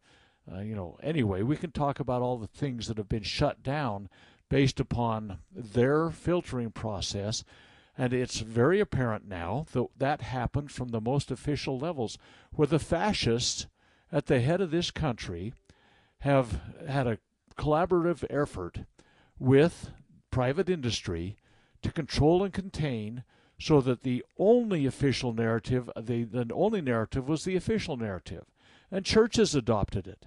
uh, you know, anyway, we can talk about all the things that have been shut down based upon their filtering process and it's very apparent now that that happened from the most official levels, where the fascists at the head of this country have had a collaborative effort with private industry to control and contain so that the only official narrative the, the only narrative was the official narrative. And churches adopted it.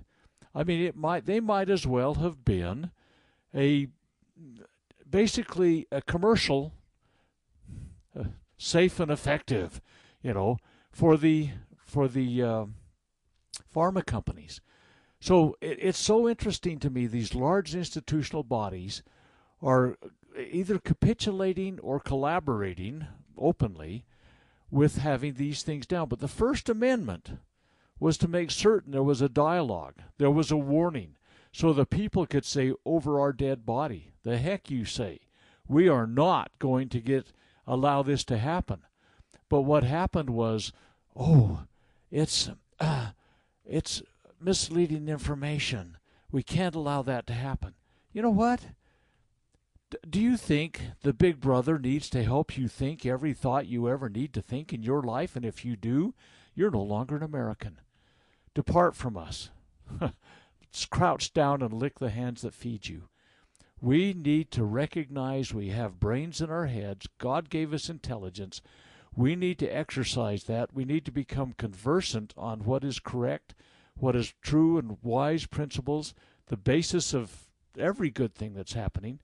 I mean it might they might as well have been a basically a commercial safe and effective, you know, for the for the uh, pharma companies. So it, it's so interesting to me. These large institutional bodies are either capitulating or collaborating openly with having these things down. But the First Amendment was to make certain there was a dialogue, there was a warning, so the people could say, over our dead body, the heck you say. We are not going to get allow this to happen. But what happened was, oh, it's uh, it's misleading information. We can't allow that to happen. You know what? D- do you think the big brother needs to help you think every thought you ever need to think in your life? And if you do, you're no longer an American. Depart from us. Crouch down and lick the hands that feed you. We need to recognize we have brains in our heads. God gave us intelligence. We need to exercise that. We need to become conversant on what is correct, what is true and wise principles, the basis of every good thing that's happening.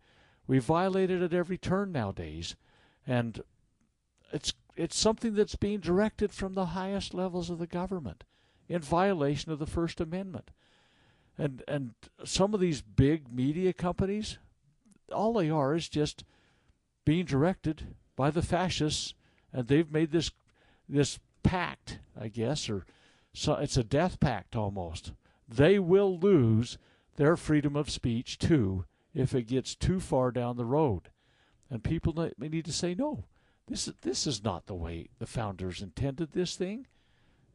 We violate it at every turn nowadays. And it's it's something that's being directed from the highest levels of the government in violation of the First Amendment. And and some of these big media companies, all they are is just being directed by the fascists, and they've made this this pact I guess, or so it's a death pact almost. They will lose their freedom of speech too if it gets too far down the road. And people need to say, no, this is, this is not the way the founders intended this thing.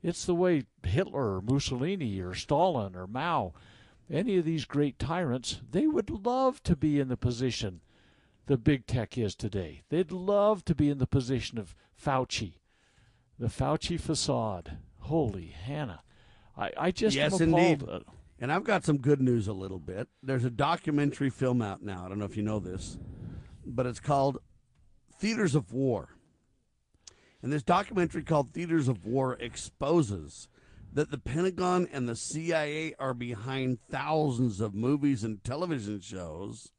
It's the way Hitler or Mussolini or Stalin or Mao, any of these great tyrants, they would love to be in the position the big tech is today. They'd love to be in the position of Fauci, the Fauci facade. Holy Hannah. I, I just yes, indeed. And I've got some good news a little bit. There's a documentary film out now. I don't know if you know this, but it's called Theaters of War. And this documentary called Theaters of War exposes that the Pentagon and the CIA are behind thousands of movies and television shows.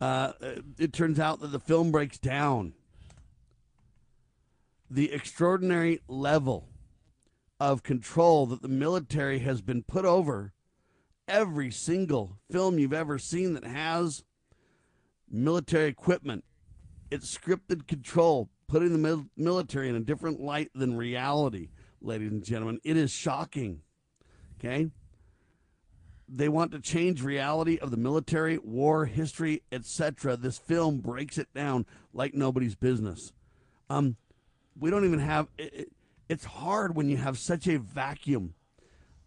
Uh, it turns out that the film breaks down the extraordinary level of control that the military has been put over every single film you've ever seen that has military equipment. It's scripted control, putting the military in a different light than reality, ladies and gentlemen. It is shocking. Okay? They want to change reality of the military, war, history, etc. This film breaks it down like nobody's business. Um, we don't even have. It, it's hard when you have such a vacuum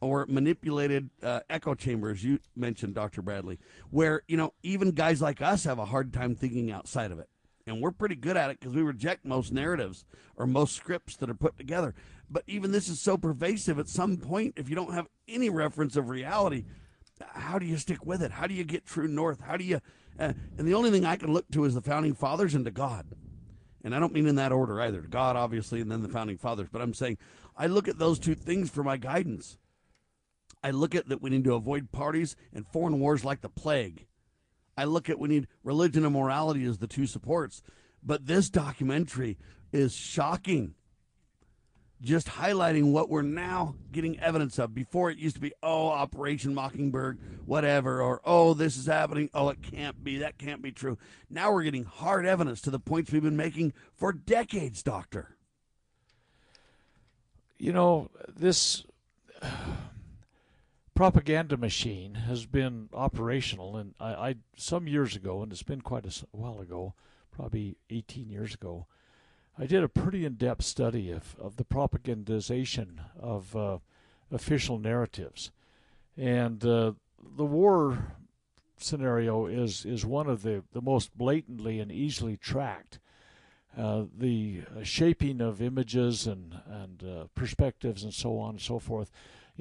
or manipulated uh, echo chambers you mentioned dr bradley where you know even guys like us have a hard time thinking outside of it and we're pretty good at it because we reject most narratives or most scripts that are put together but even this is so pervasive at some point if you don't have any reference of reality how do you stick with it how do you get true north how do you uh, and the only thing i can look to is the founding fathers and to god and I don't mean in that order either. God, obviously, and then the founding fathers. But I'm saying I look at those two things for my guidance. I look at that we need to avoid parties and foreign wars like the plague. I look at we need religion and morality as the two supports. But this documentary is shocking. Just highlighting what we're now getting evidence of. Before it used to be, oh, Operation Mockingbird, whatever, or oh, this is happening. Oh, it can't be. That can't be true. Now we're getting hard evidence to the points we've been making for decades, Doctor. You know, this propaganda machine has been operational, and I, I some years ago, and it's been quite a while ago, probably 18 years ago. I did a pretty in-depth study of, of the propagandization of uh, official narratives, and uh, the war scenario is is one of the, the most blatantly and easily tracked. Uh, the shaping of images and and uh, perspectives and so on and so forth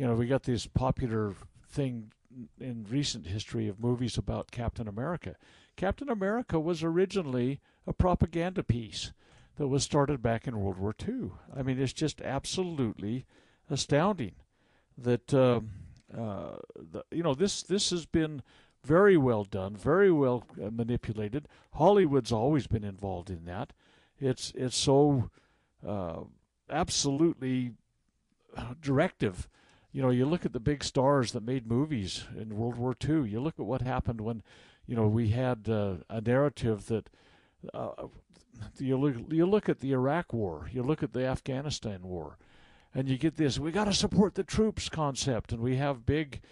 you know, we got this popular thing in recent history of movies about Captain America. Captain America was originally a propaganda piece that was started back in World War II. I mean, it's just absolutely astounding that uh, uh, the, you know this this has been very well done, very well uh, manipulated. Hollywood's always been involved in that. It's it's so uh, absolutely uh, directive you know, you look at the big stars that made movies in World War II. You look at what happened when, you know, we had uh, a narrative that. Uh, you look, you look at the Iraq War, you look at the Afghanistan War, and you get this: we got to support the troops concept, and we have big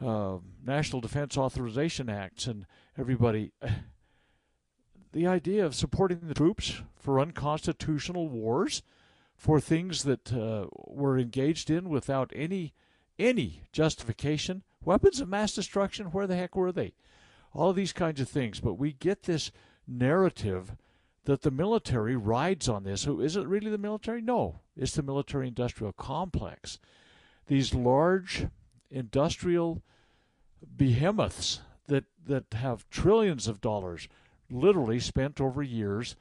uh, national defense authorization acts, and everybody. The idea of supporting the troops for unconstitutional wars, for things that uh, were engaged in without any any justification. Weapons of mass destruction, where the heck were they? All these kinds of things. But we get this narrative that the military rides on this. Who is it really the military? No, it's the military industrial complex. These large industrial behemoths that, that have trillions of dollars literally spent over years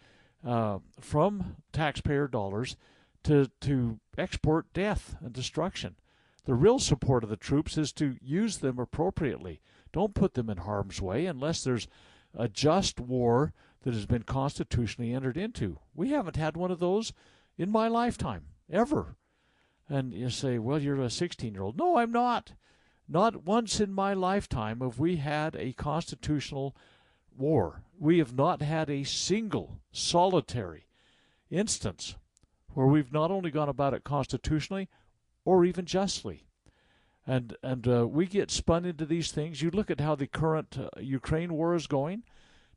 uh, from taxpayer dollars to, to export death and destruction. The real support of the troops is to use them appropriately. Don't put them in harm's way unless there's a just war that has been constitutionally entered into. We haven't had one of those in my lifetime, ever. And you say, well, you're a 16 year old. No, I'm not. Not once in my lifetime have we had a constitutional war. We have not had a single solitary instance where we've not only gone about it constitutionally or even justly. And and uh, we get spun into these things. You look at how the current uh, Ukraine war is going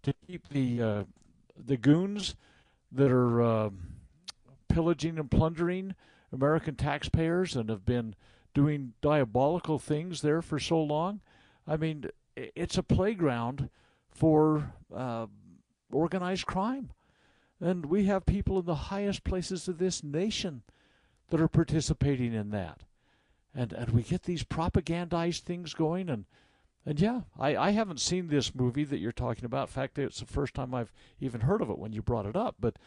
to keep the uh, the goons that are uh, pillaging and plundering American taxpayers and have been doing diabolical things there for so long. I mean, it's a playground for uh, organized crime. And we have people in the highest places of this nation that are participating in that. And and we get these propagandized things going and and yeah, I, I haven't seen this movie that you're talking about. In fact, it's the first time I've even heard of it when you brought it up. But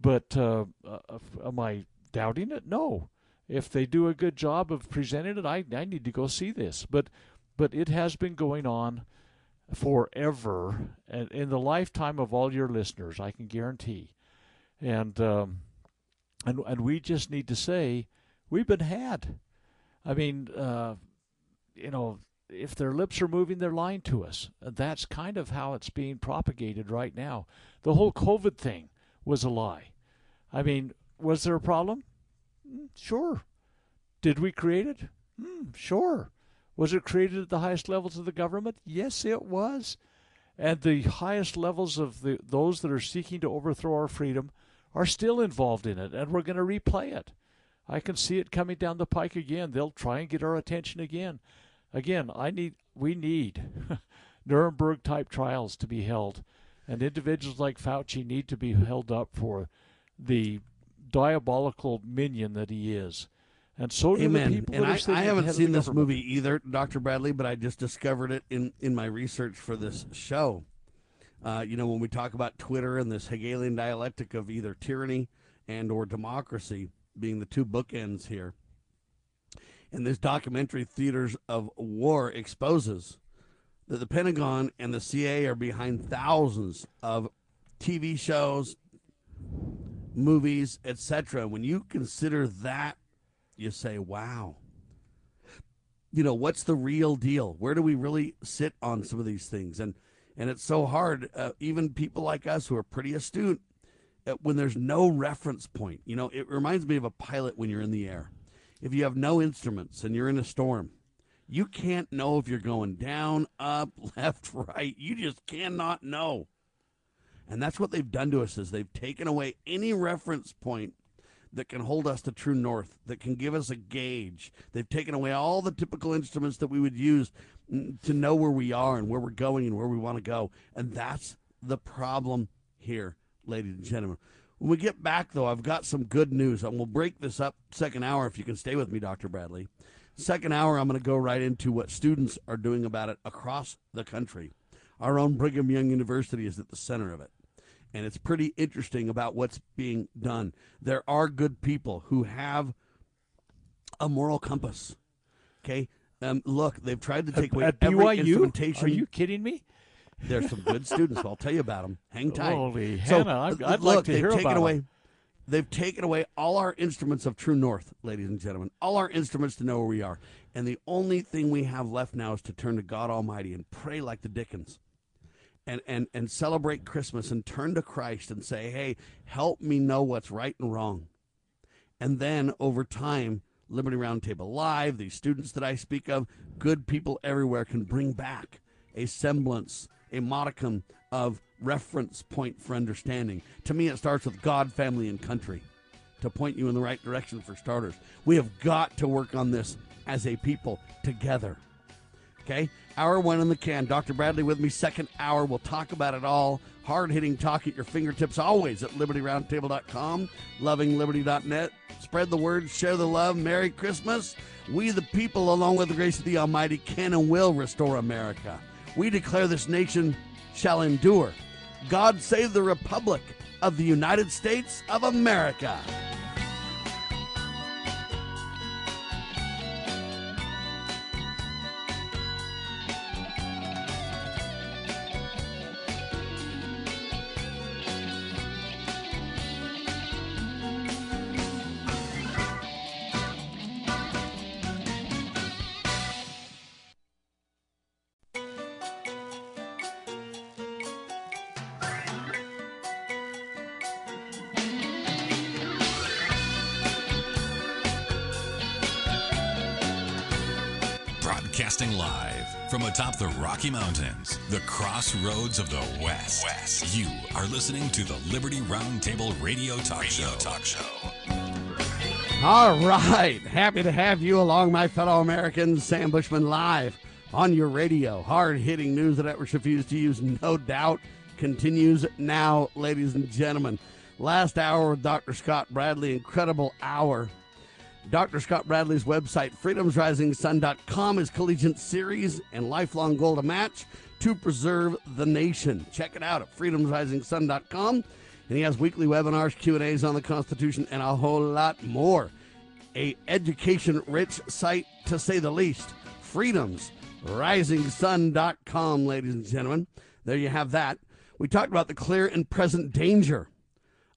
but uh, uh, am I doubting it? No. If they do a good job of presenting it, I, I need to go see this. But but it has been going on forever and in the lifetime of all your listeners, I can guarantee. And um, and and we just need to say we've been had. I mean, uh, you know, if their lips are moving, they're lying to us. That's kind of how it's being propagated right now. The whole COVID thing was a lie. I mean, was there a problem? Mm, sure. Did we create it? Mm, sure. Was it created at the highest levels of the government? Yes, it was. And the highest levels of the those that are seeking to overthrow our freedom are still involved in it, and we're going to replay it. I can see it coming down the pike again. They'll try and get our attention again. Again, I need we need Nuremberg type trials to be held, and individuals like Fauci need to be held up for the diabolical minion that he is. And so do Amen. the people and I, I haven't seen this government. movie either, Dr. Bradley, but I just discovered it in, in my research for this show. Uh, you know, when we talk about Twitter and this Hegelian dialectic of either tyranny and or democracy being the two bookends here, and this documentary Theaters of War exposes that the Pentagon and the CIA are behind thousands of TV shows, movies, etc. When you consider that, you say, "Wow." You know, what's the real deal? Where do we really sit on some of these things? And and it's so hard. Uh, even people like us who are pretty astute, uh, when there's no reference point. You know, it reminds me of a pilot when you're in the air. If you have no instruments and you're in a storm, you can't know if you're going down, up, left, right. You just cannot know. And that's what they've done to us is they've taken away any reference point that can hold us to true north, that can give us a gauge. They've taken away all the typical instruments that we would use mm, to know where we are and where we're going and where we want to go. And that's the problem here, ladies and gentlemen. When we get back, though, I've got some good news. And we'll break this up second hour if you can stay with me, Dr. Bradley. Second hour, I'm going to go right into what students are doing about it across the country. Our own Brigham Young University is at the center of it and it's pretty interesting about what's being done. There are good people who have a moral compass. Okay, um, look, they've tried to take away At every BYU? instrumentation. Are you kidding me? There's some good students. I'll tell you about them. Hang tight. Holy So, Hannah, I'd- I'd look, like to they've hear taken about away. 'em. They've taken away all our instruments of true north, ladies and gentlemen. All our instruments to know where we are. And the only thing we have left now is to turn to God Almighty and pray like the Dickens and, and, and celebrate Christmas and turn to Christ and say, hey, help me know what's right and wrong. And then over time, Liberty Roundtable Live, these students that I speak of, good people everywhere can bring back a semblance, a modicum of reference point for understanding. To me, it starts with God, family, and country to point you in the right direction for starters. We have got to work on this as a people together. Okay? Hour one in the can. Dr. Bradley with me. Second hour. We'll talk about it all. Hard hitting talk at your fingertips always at libertyroundtable.com, lovingliberty.net. Spread the word, share the love. Merry Christmas. We, the people, along with the grace of the Almighty, can and will restore America. We declare this nation shall endure. God save the Republic of the United States of America. Broadcasting live from atop the Rocky Mountains, the crossroads of the West. West. You are listening to the Liberty Roundtable Radio Talk Radio Show. Talk Show. All right. Happy to have you along, my fellow Americans. Sam Bushman live on your radio. Hard hitting news that networks refuse to use, no doubt, continues now, ladies and gentlemen. Last hour with Dr. Scott Bradley, incredible hour. Dr. Scott Bradley's website, freedomsrisingsun.com, is collegiate series and lifelong goal to match to preserve the nation. Check it out at freedomsrisingsun.com. And he has weekly webinars, Q&As on the Constitution, and a whole lot more. A education-rich site, to say the least. Freedomsrisingsun.com, ladies and gentlemen. There you have that. We talked about the clear and present danger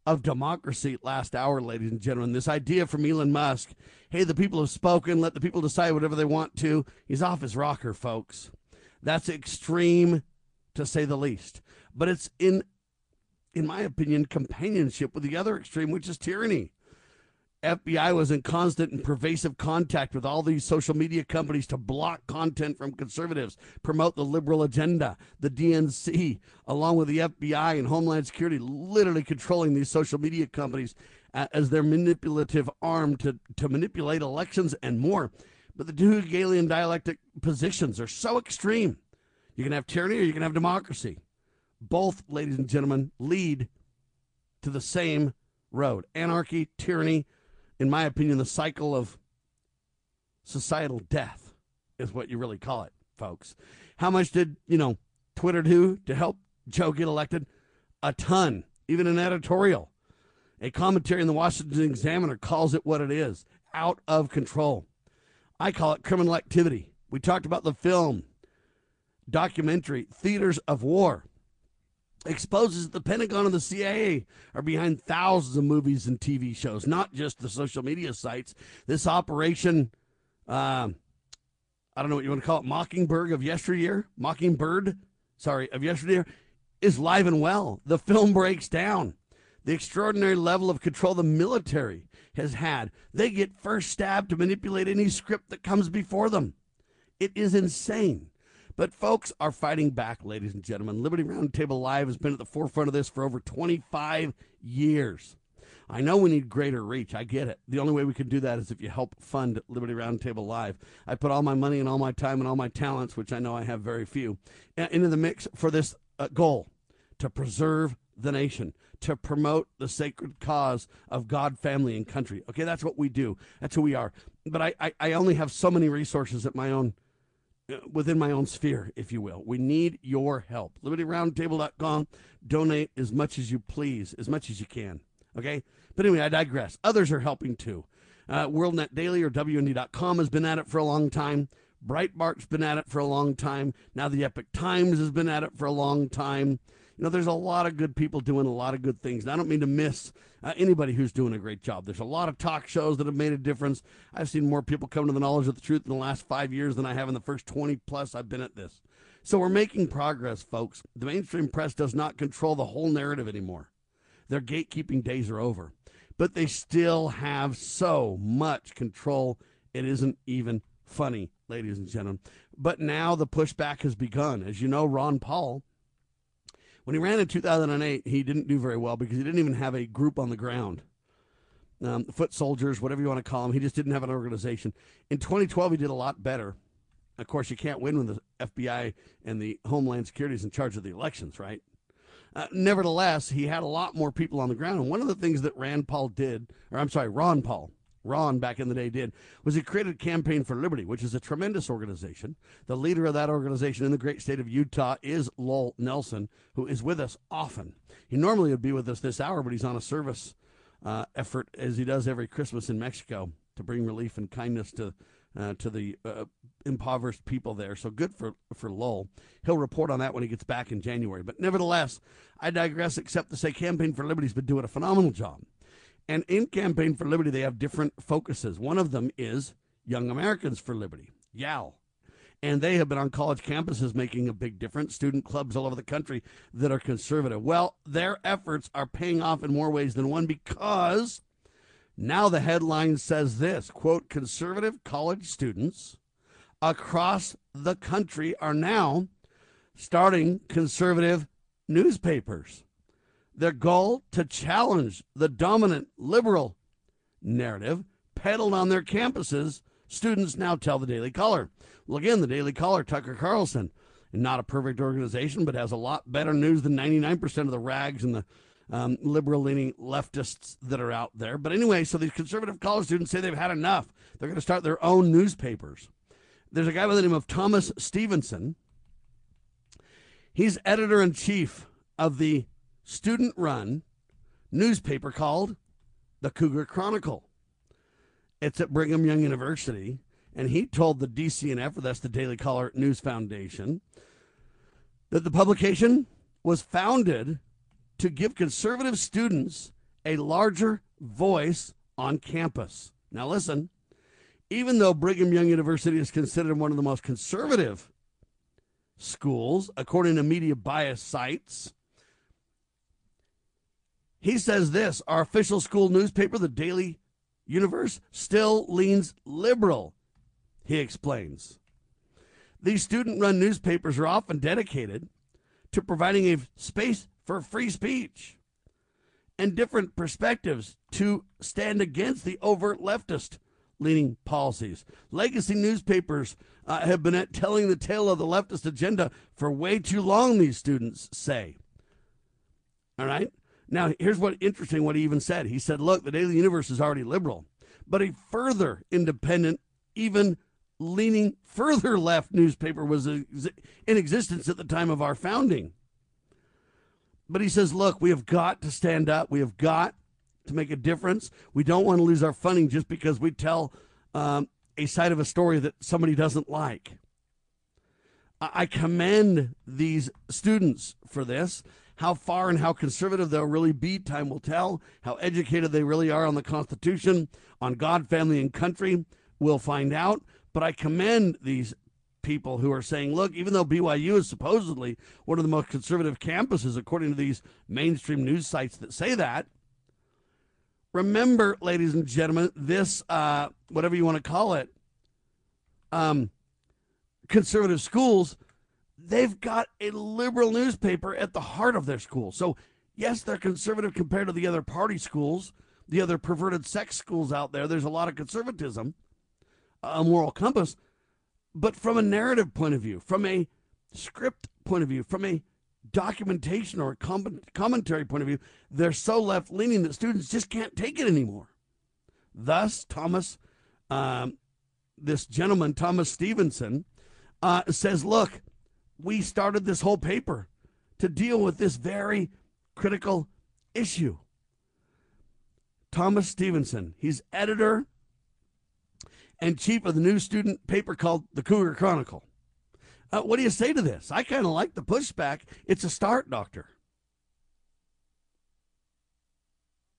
of democracy last hour, ladies and gentlemen. This idea from Elon Musk hey, the people have spoken, let the people decide whatever they want to. He's off his rocker, folks. That's extreme, to say the least. But it's in, in my opinion, companionship with the other extreme, which is tyranny. FBI was in constant and pervasive contact with all these social media companies to block content from conservatives, promote the liberal agenda. The DNC, along with the FBI and Homeland Security, literally controlling these social media companies uh, as their manipulative arm to, to manipulate elections and more. But the two Hegelian dialectic positions are so extreme. You can have tyranny or you can have democracy. Both, ladies and gentlemen, lead to the same road anarchy, tyranny, in my opinion, the cycle of societal death is what you really call it, folks. How much did, you know, Twitter do to help Joe get elected? A ton, even an editorial. A commentary in the Washington Examiner calls it what it is out of control. I call it criminal activity. We talked about the film, documentary, Theaters of War exposes the Pentagon and the CIA are behind thousands of movies and TV shows, not just the social media sites. This operation, uh, I don't know what you want to call it, Mockingbird of yesteryear, Mockingbird, sorry, of yesteryear, is live and well. The film breaks down the extraordinary level of control the military has had. They get first stab to manipulate any script that comes before them. It is insane. But folks are fighting back, ladies and gentlemen. Liberty Roundtable Live has been at the forefront of this for over 25 years. I know we need greater reach. I get it. The only way we can do that is if you help fund Liberty Roundtable Live. I put all my money and all my time and all my talents, which I know I have very few, into the mix for this uh, goal to preserve the nation, to promote the sacred cause of God, family, and country. Okay, that's what we do. That's who we are. But I, I, I only have so many resources at my own within my own sphere, if you will. We need your help. LibertyRoundtable.com. Donate as much as you please, as much as you can. Okay? But anyway, I digress. Others are helping too. Uh, WorldNet Daily or WND.com has been at it for a long time. Breitbart's been at it for a long time. Now the Epoch Times has been at it for a long time. You know, there's a lot of good people doing a lot of good things. And I don't mean to miss uh, anybody who's doing a great job. There's a lot of talk shows that have made a difference. I've seen more people come to the knowledge of the truth in the last five years than I have in the first 20 plus I've been at this. So we're making progress, folks. The mainstream press does not control the whole narrative anymore. Their gatekeeping days are over. But they still have so much control, it isn't even funny, ladies and gentlemen. But now the pushback has begun. As you know, Ron Paul when he ran in 2008, he didn't do very well because he didn't even have a group on the ground. Um, foot soldiers, whatever you want to call them. He just didn't have an organization. In 2012, he did a lot better. Of course, you can't win when the FBI and the Homeland Security is in charge of the elections, right? Uh, nevertheless, he had a lot more people on the ground. And one of the things that Rand Paul did, or I'm sorry, Ron Paul, Ron back in the day did, was he created Campaign for Liberty, which is a tremendous organization. The leader of that organization in the great state of Utah is Lowell Nelson, who is with us often. He normally would be with us this hour, but he's on a service uh, effort as he does every Christmas in Mexico to bring relief and kindness to uh, to the uh, impoverished people there. So good for for Lowell. He'll report on that when he gets back in January. But nevertheless, I digress. Except to say, Campaign for Liberty's been doing a phenomenal job. And in Campaign for Liberty, they have different focuses. One of them is Young Americans for Liberty, YAL. And they have been on college campuses making a big difference, student clubs all over the country that are conservative. Well, their efforts are paying off in more ways than one because now the headline says this quote, conservative college students across the country are now starting conservative newspapers. Their goal to challenge the dominant liberal narrative peddled on their campuses, students now tell the Daily Caller. Well, again, the Daily Caller, Tucker Carlson, not a perfect organization, but has a lot better news than 99% of the rags and the um, liberal leaning leftists that are out there. But anyway, so these conservative college students say they've had enough. They're going to start their own newspapers. There's a guy by the name of Thomas Stevenson. He's editor in chief of the student run newspaper called the Cougar Chronicle. It's at Brigham Young University. And he told the DCNF, or that's the Daily Caller News Foundation, that the publication was founded to give conservative students a larger voice on campus. Now, listen, even though Brigham Young University is considered one of the most conservative schools, according to media bias sites, he says this our official school newspaper, the Daily Universe, still leans liberal, he explains. These student run newspapers are often dedicated to providing a space for free speech and different perspectives to stand against the overt leftist leaning policies. Legacy newspapers uh, have been telling the tale of the leftist agenda for way too long, these students say. All right? Now, here's what interesting what he even said. He said, look, the Daily Universe is already liberal, but a further independent, even leaning further left newspaper was in existence at the time of our founding. But he says, look, we have got to stand up. We have got to make a difference. We don't want to lose our funding just because we tell um, a side of a story that somebody doesn't like. I commend these students for this. How far and how conservative they'll really be, time will tell. How educated they really are on the Constitution, on God, family, and country, we'll find out. But I commend these people who are saying, look, even though BYU is supposedly one of the most conservative campuses, according to these mainstream news sites that say that, remember, ladies and gentlemen, this, uh, whatever you want to call it, um, conservative schools, they've got a liberal newspaper at the heart of their school. So, yes, they're conservative compared to the other party schools, the other perverted sex schools out there. There's a lot of conservatism, a moral compass. But from a narrative point of view, from a script point of view, from a documentation or commentary point of view, they're so left leaning that students just can't take it anymore. Thus, Thomas, um, this gentleman, Thomas Stevenson, uh, says, Look, we started this whole paper to deal with this very critical issue. Thomas Stevenson, he's editor and chief of the new student paper called the Cougar Chronicle. Uh, what do you say to this? I kind of like the pushback. It's a start, Doctor.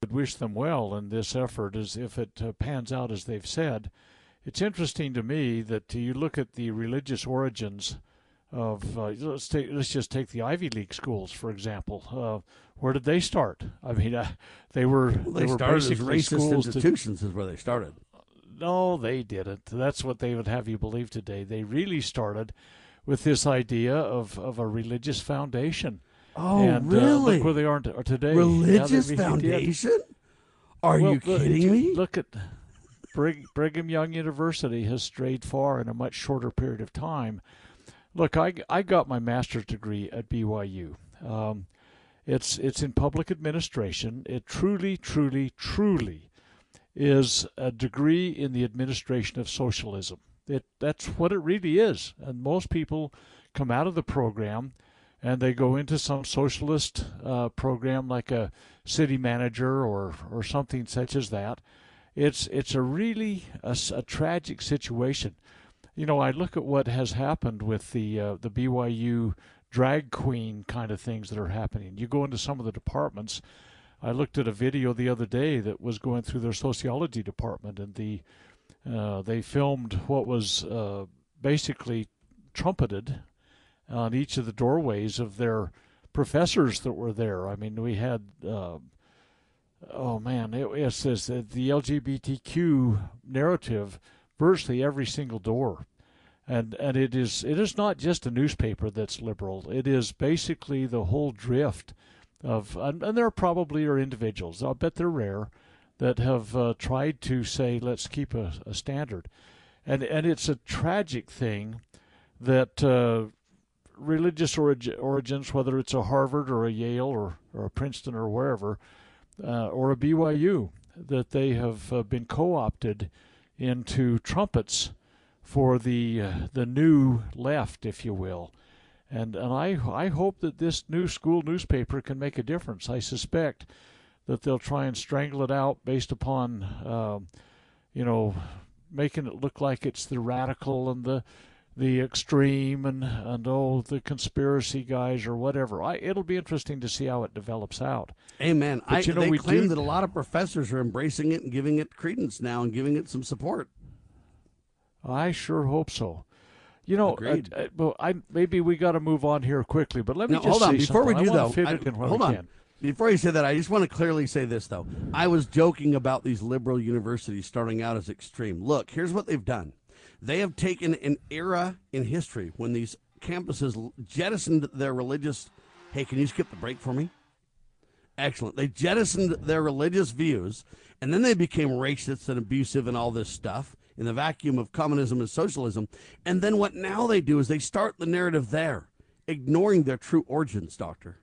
I'd wish them well in this effort as if it uh, pans out as they've said. It's interesting to me that you look at the religious origins of uh, let's take let's just take the Ivy League schools for example. Uh, where did they start? I mean, uh, they were well, they, they were basically as racist schools institutions to, is where they started. No, they didn't. That's what they would have you believe today. They really started with this idea of, of a religious foundation. Oh, and, really? Uh, look where they are today. Religious yeah, foundation? Are well, you kidding look, me? Look at Brig- Brigham Young University has strayed far in a much shorter period of time. Look, I, I got my master's degree at BYU. Um, it's it's in public administration. It truly, truly, truly is a degree in the administration of socialism. It that's what it really is. And most people come out of the program and they go into some socialist uh, program like a city manager or or something such as that. It's it's a really a, a tragic situation. You know, I look at what has happened with the uh, the BYU drag queen kind of things that are happening. You go into some of the departments I looked at a video the other day that was going through their sociology department, and the uh, they filmed what was uh, basically trumpeted on each of the doorways of their professors that were there. I mean, we had. Uh, oh man, it, it says the LGBTQ narrative virtually every single door. and and it is it is not just a newspaper that's liberal. It is basically the whole drift of and, and there probably are individuals. I'll bet they're rare that have uh, tried to say let's keep a, a, standard, and and it's a tragic thing that uh, religious orig- origins, whether it's a Harvard or a Yale or or a Princeton or wherever, uh, or a BYU, that they have uh, been co-opted into trumpets for the uh, the new left, if you will. And and I I hope that this new school newspaper can make a difference. I suspect that they'll try and strangle it out based upon um, you know making it look like it's the radical and the the extreme and and oh the conspiracy guys or whatever. I it'll be interesting to see how it develops out. Amen. But, I, you know, they claim do, that a lot of professors are embracing it and giving it credence now and giving it some support. I sure hope so. You know, uh, uh, well, I maybe we got to move on here quickly, but let me just hold on before something. we do though. I, hold on. Can. Before you say that, I just want to clearly say this though. I was joking about these liberal universities starting out as extreme. Look, here's what they've done. They have taken an era in history when these campuses jettisoned their religious. Hey, can you skip the break for me? Excellent. They jettisoned their religious views, and then they became racist and abusive and all this stuff in the vacuum of communism and socialism. And then what now they do is they start the narrative there, ignoring their true origins, Doctor.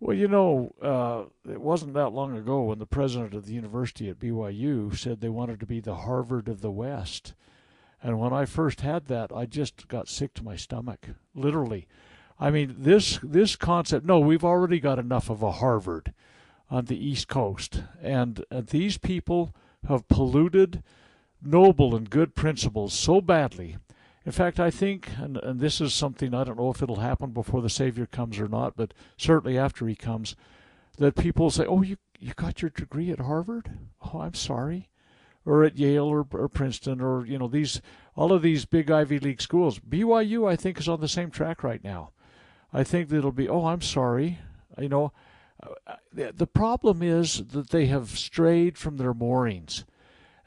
Well, you know, uh, it wasn't that long ago when the president of the university at BYU said they wanted to be the Harvard of the West. And when I first had that, I just got sick to my stomach, literally. I mean, this this concept. No, we've already got enough of a Harvard on the East Coast, and, and these people have polluted noble and good principles so badly. In fact, I think, and, and this is something I don't know if it'll happen before the Savior comes or not, but certainly after he comes, that people say, "Oh, you you got your degree at Harvard? Oh, I'm sorry." or at Yale or, or, Princeton or you know these all of these big Ivy League schools. BYU I think is on the same track right now. I think that it'll be oh I'm sorry, you know uh, the problem is that they have strayed from their moorings.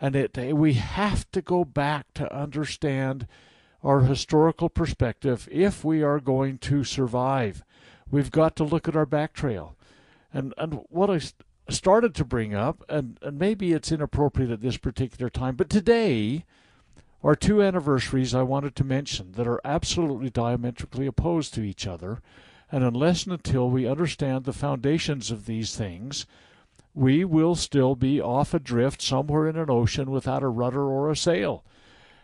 And it, we have to go back to understand our historical perspective if we are going to survive. We've got to look at our back trail. And, and what I started to bring up, and, and maybe it's inappropriate at this particular time, but today are two anniversaries I wanted to mention that are absolutely diametrically opposed to each other. And unless and until we understand the foundations of these things, we will still be off adrift somewhere in an ocean without a rudder or a sail.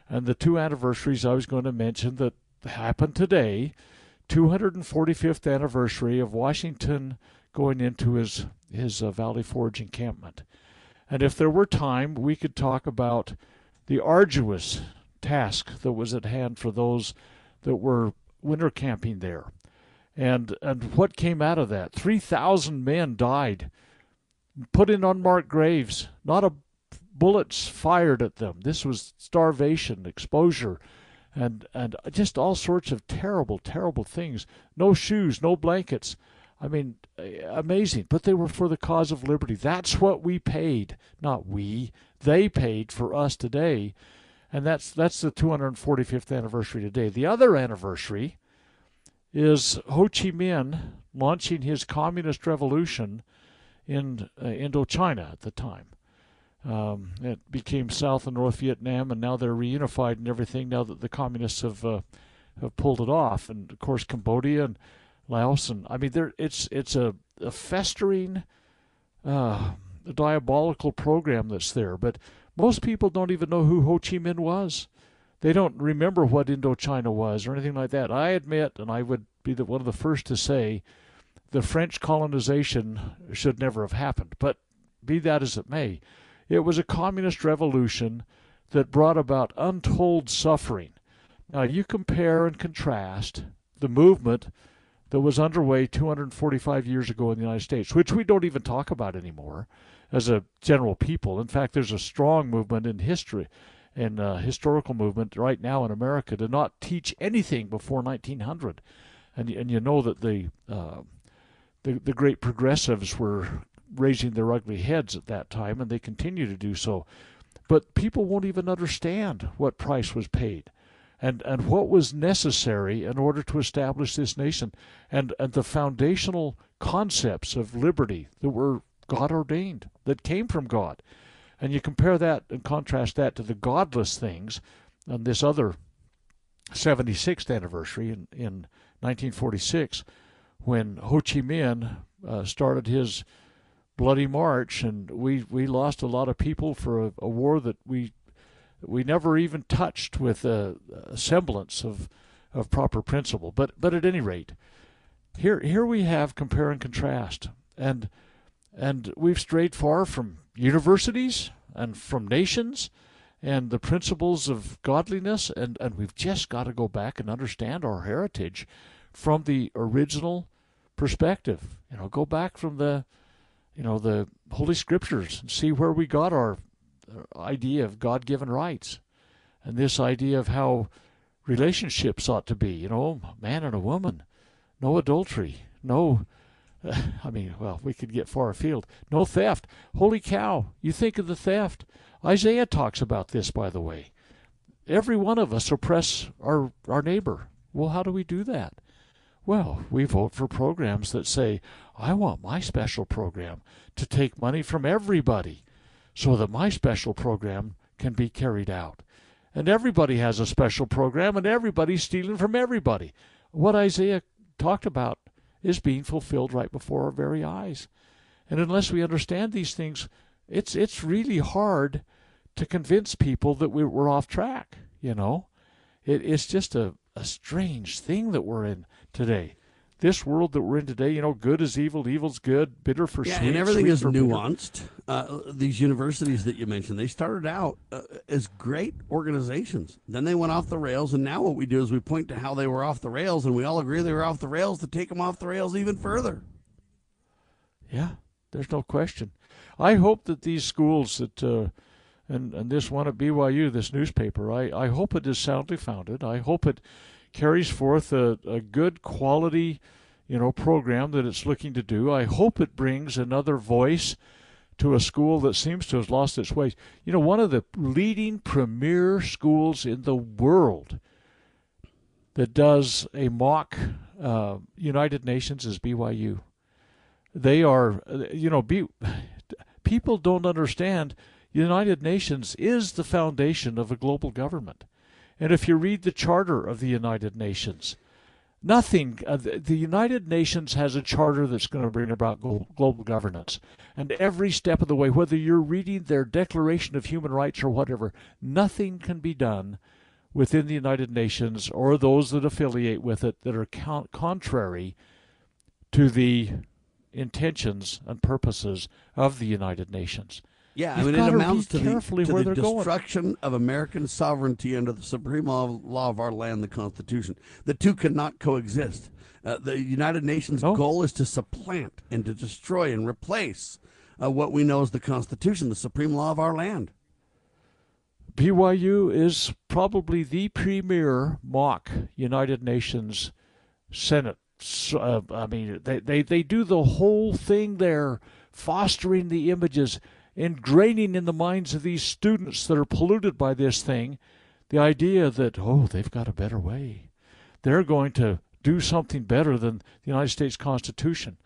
And the two anniversaries I was going to mention that happened today 245th anniversary of Washington going into his, his uh, Valley Forge encampment. And if there were time, we could talk about the arduous task that was at hand for those that were winter camping there. And and what came out of that? Three thousand men died, put in unmarked graves. Not a bullets fired at them. This was starvation, exposure, and and just all sorts of terrible, terrible things. No shoes, no blankets. I mean, amazing. But they were for the cause of liberty. That's what we paid, not we. They paid for us today, and that's that's the 245th anniversary today. The other anniversary is Ho Chi Minh launching his communist revolution in uh, Indochina at the time. Um, it became South and North Vietnam, and now they're reunified and everything. Now that the communists have uh, have pulled it off, and of course Cambodia and Laos, and I mean, there it's it's a, a festering, uh, diabolical program that's there. But most people don't even know who Ho Chi Minh was they don't remember what Indochina was or anything like that. I admit, and I would be the, one of the first to say, the French colonization should never have happened. But be that as it may, it was a communist revolution that brought about untold suffering. Now, you compare and contrast the movement that was underway 245 years ago in the United States, which we don't even talk about anymore as a general people. In fact, there's a strong movement in history and uh, historical movement right now in America to not teach anything before 1900, and and you know that the uh, the the great progressives were raising their ugly heads at that time, and they continue to do so. but people won't even understand what price was paid and, and what was necessary in order to establish this nation and, and the foundational concepts of liberty that were God ordained, that came from God. And you compare that and contrast that to the godless things on this other 76th anniversary in, in 1946 when Ho Chi Minh uh, started his bloody march, and we, we lost a lot of people for a, a war that we we never even touched with a, a, semblance of of proper principle. But but at any rate, here here we have compare and contrast, and and we've strayed far from universities and from nations and the principles of godliness, and, and we've just got to go back and understand our heritage from the original perspective. You know, go back from the you know, the Holy Scriptures see where we got our uh, idea of God given rights and this idea of how relationships ought to be, you know, man and a woman, no adultery, no. I mean, well, we could get far afield. No theft. Holy cow, you think of the theft. Isaiah talks about this, by the way. Every one of us oppress our, our neighbor. Well, how do we do that? Well, we vote for programs that say, I want my special program to take money from everybody so that my special program can be carried out. And everybody has a special program and everybody's stealing from everybody. What Isaiah talked about is being fulfilled right before our very eyes. And unless we understand these things, it's it's really hard to convince people that we, are off track, you know. It, it's just a, a strange thing that we're in today. This world that we're in today, you know, good is evil, evil's good, bitter for yeah, sweet, and everything is nuanced. Uh, these universities that you mentioned, they started out uh, as great organizations. Then they went off the rails, and now what we do is we point to how they were off the rails, and we all agree they were off the rails to take them off the rails even further. Yeah, there's no question. I hope that these schools that uh, and and this one at BYU, this newspaper, I I hope it is soundly founded. I hope it carries forth a, a good quality, you know, program that it's looking to do. I hope it brings another voice to a school that seems to have lost its way. You know, one of the leading premier schools in the world that does a mock uh, United Nations is BYU. They are, you know, be, people don't understand. United Nations is the foundation of a global government. And if you read the Charter of the United Nations, nothing, uh, the, the United Nations has a charter that's going to bring about global governance. And every step of the way, whether you're reading their Declaration of Human Rights or whatever, nothing can be done within the United Nations or those that affiliate with it that are con- contrary to the intentions and purposes of the United Nations. Yeah, I You've mean, it amounts to the, to the they're going. destruction of American sovereignty under the supreme law, law of our land, the Constitution. The two cannot coexist. Uh, the United Nations No. goal is to supplant and to destroy and replace uh, what we know as the Constitution, the supreme law of our land. BYU is probably the premier mock United Nations Senate. So, uh, I mean, they, they, they do the whole thing there, fostering the images, ingraining in the minds of these students that are polluted by this thing the idea that, oh, they've got a better way. They're going to do something better than the United States Constitution.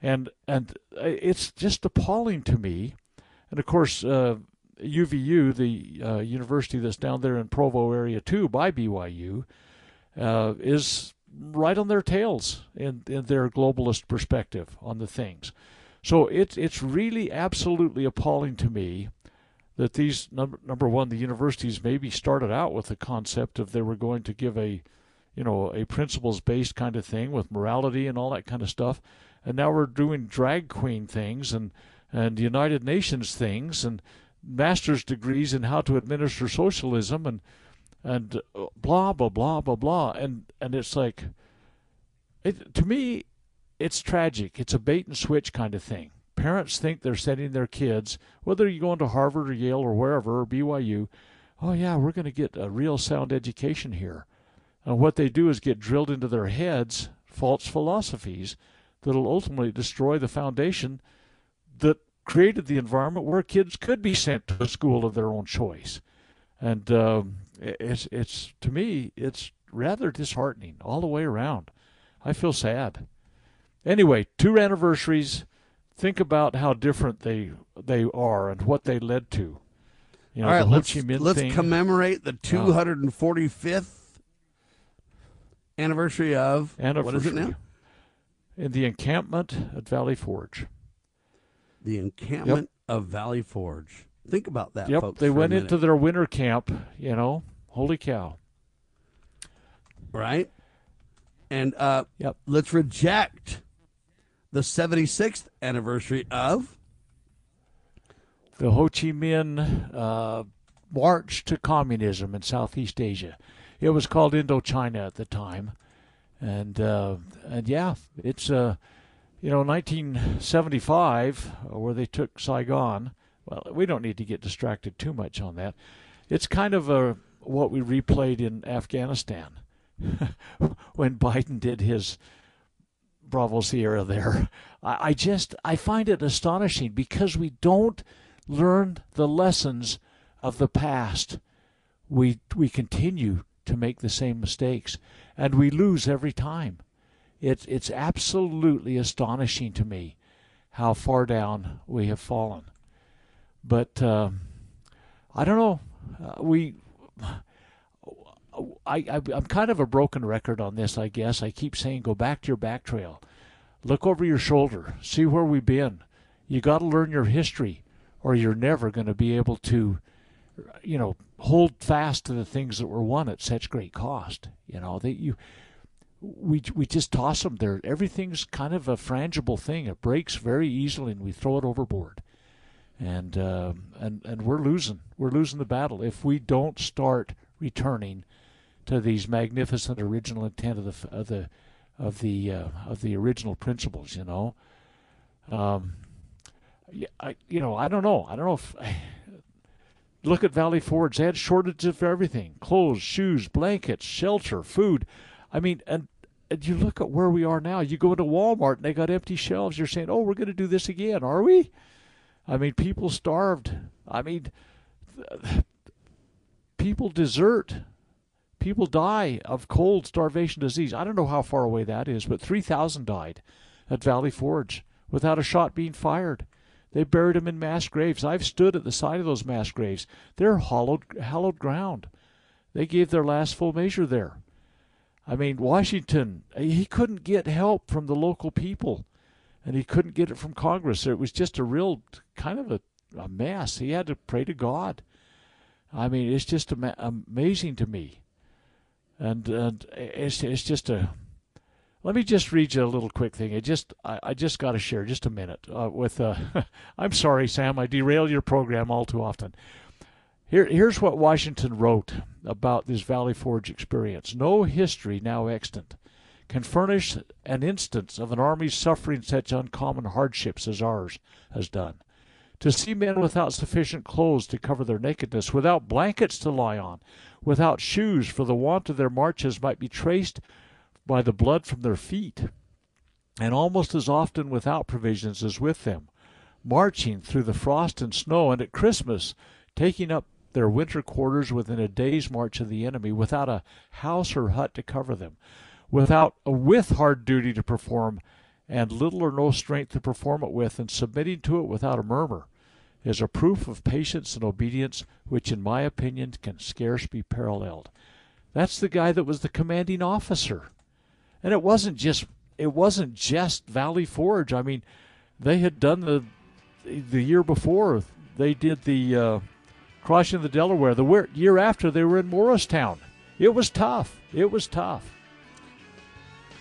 And, and it's just appalling to me. And of course, uh, UVU, the uh, university that's down there in Provo area too, by BYU, uh, is right on their tails in, in their globalist perspective on the things. So it's it's really absolutely appalling to me that these number number one the universities maybe started out with the concept of they were going to give a you know a principles based kind of thing with morality and all that kind of stuff, and now we're doing drag queen things and and United Nations things and master's degrees in how to administer socialism and and uh, blah blah blah blah blah. And and it's like it to me it's tragic it's a bait and switch kind of thing parents think they're sending their kids whether you're going to harvard or yale or wherever or byu oh yeah we're going to get a real sound education here and what they do is get drilled into their heads false philosophies that'll ultimately destroy the foundation that created the environment where kids could be sent to a school of their own choice. And um, it's it's to me it's rather disheartening all the way around. I feel sad. Anyway, two anniversaries. Think about how different they they are and what they led to. You know, All right, the let's, let's thing. commemorate the 245th anniversary of what is it now? In the encampment at Valley Forge. The encampment of Valley Forge. Think about that, yep, folks. they went into their winter camp. You know, holy cow! right? And uh, Yep. let's reject the 76th anniversary of The Ho Chi Minh uh, march to communism in Southeast Asia. It was called Indochina at the time, and uh, and yeah, it's uh, you know 1975 uh, where they took Saigon. Well, we don't need to get distracted too much on that. It's kind of a what we replayed in Afghanistan when Biden did his Bravo Sierra there. I, I just I find it astonishing because we don't learn the lessons of the past. We we continue to make the same mistakes and we lose every time. It's it's absolutely astonishing to me how far down we have fallen. But um, I don't know. Uh, we I, I I'm kind of a broken record on this, I guess. I keep saying go back to your back trail. Look over your shoulder. See where we've been. You got to learn your history or you're never going to be able to you know hold fast to the things that were won at such great cost. You know, that you we we just toss them there. Everything's kind of a frangible thing. It breaks very easily and we throw it overboard. And um, and and we're losing. We're losing the battle if we don't start returning to these magnificent original intent of the of the of the uh, of the original principles. You know, um, I you know I don't know I don't know if. Look at Valley Forge. They had shortages of everything: clothes, shoes, blankets, shelter, food. I mean, and, and you look at where we are now. You go into Walmart and they got empty shelves. You're saying, "Oh, we're going to do this again, are we?" I mean, people starved. I mean, people desert. People die of cold, starvation, disease. I don't know how far away that is, but 3,000 died at Valley Forge without a shot being fired. They buried them in mass graves. I've stood at the side of those mass graves. They're hollowed, hallowed ground. They gave their last full measure there. I mean, Washington, eh, he couldn't get help from the local people, and he couldn't get it from Congress. It was just a real kind of a, a mess. He had to pray to God. I mean, it's just ama- amazing to me, and and it's it's just a. Let me just read you a little quick thing. I just I, I just got to share just a minute uh, with. Uh, I'm sorry, Sam. I derail your program all too often. Here, here's what Washington wrote about this Valley Forge experience. No history now extant can furnish an instance of an army suffering such uncommon hardships as ours has done. To see men without sufficient clothes to cover their nakedness, without blankets to lie on, without shoes, for the want of their marches might be traced by the blood from their feet, and almost as often without provisions as with them, marching through the frost and snow, and at Christmas taking up their winter quarters within a day's march of the enemy, without a house or hut to cover them, without a with hard duty to perform, and little or no strength to perform it with, and submitting to it without a murmur, is a proof of patience and obedience which, in my opinion, can scarce be paralleled. That's the guy that was the commanding officer, and it wasn't just it wasn't just Valley Forge. I mean, they had done the the year before. They did the uh, crossing the Delaware. The year after, they were in Morristown. It was tough. It was tough.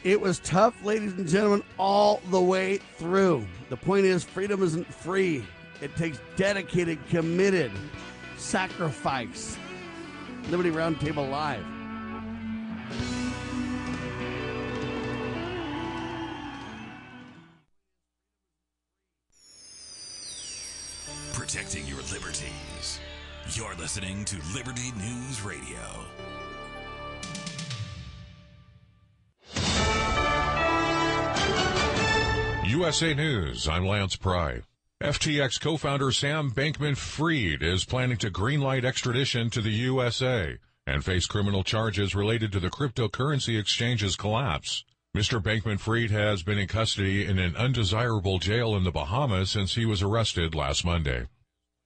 It was tough, ladies and gentlemen, all the way through. The point is, freedom isn't free. It takes dedicated, committed sacrifice. Liberty Roundtable Live. Protecting your liberties. You're listening to Liberty News Radio. USA News, I'm Lance Pry. FTX co-founder Sam Bankman-Fried is planning to greenlight extradition to the USA and face criminal charges related to the cryptocurrency exchange's collapse. Mr. Bankman-Fried has been in custody in an undesirable jail in the Bahamas since he was arrested last Monday.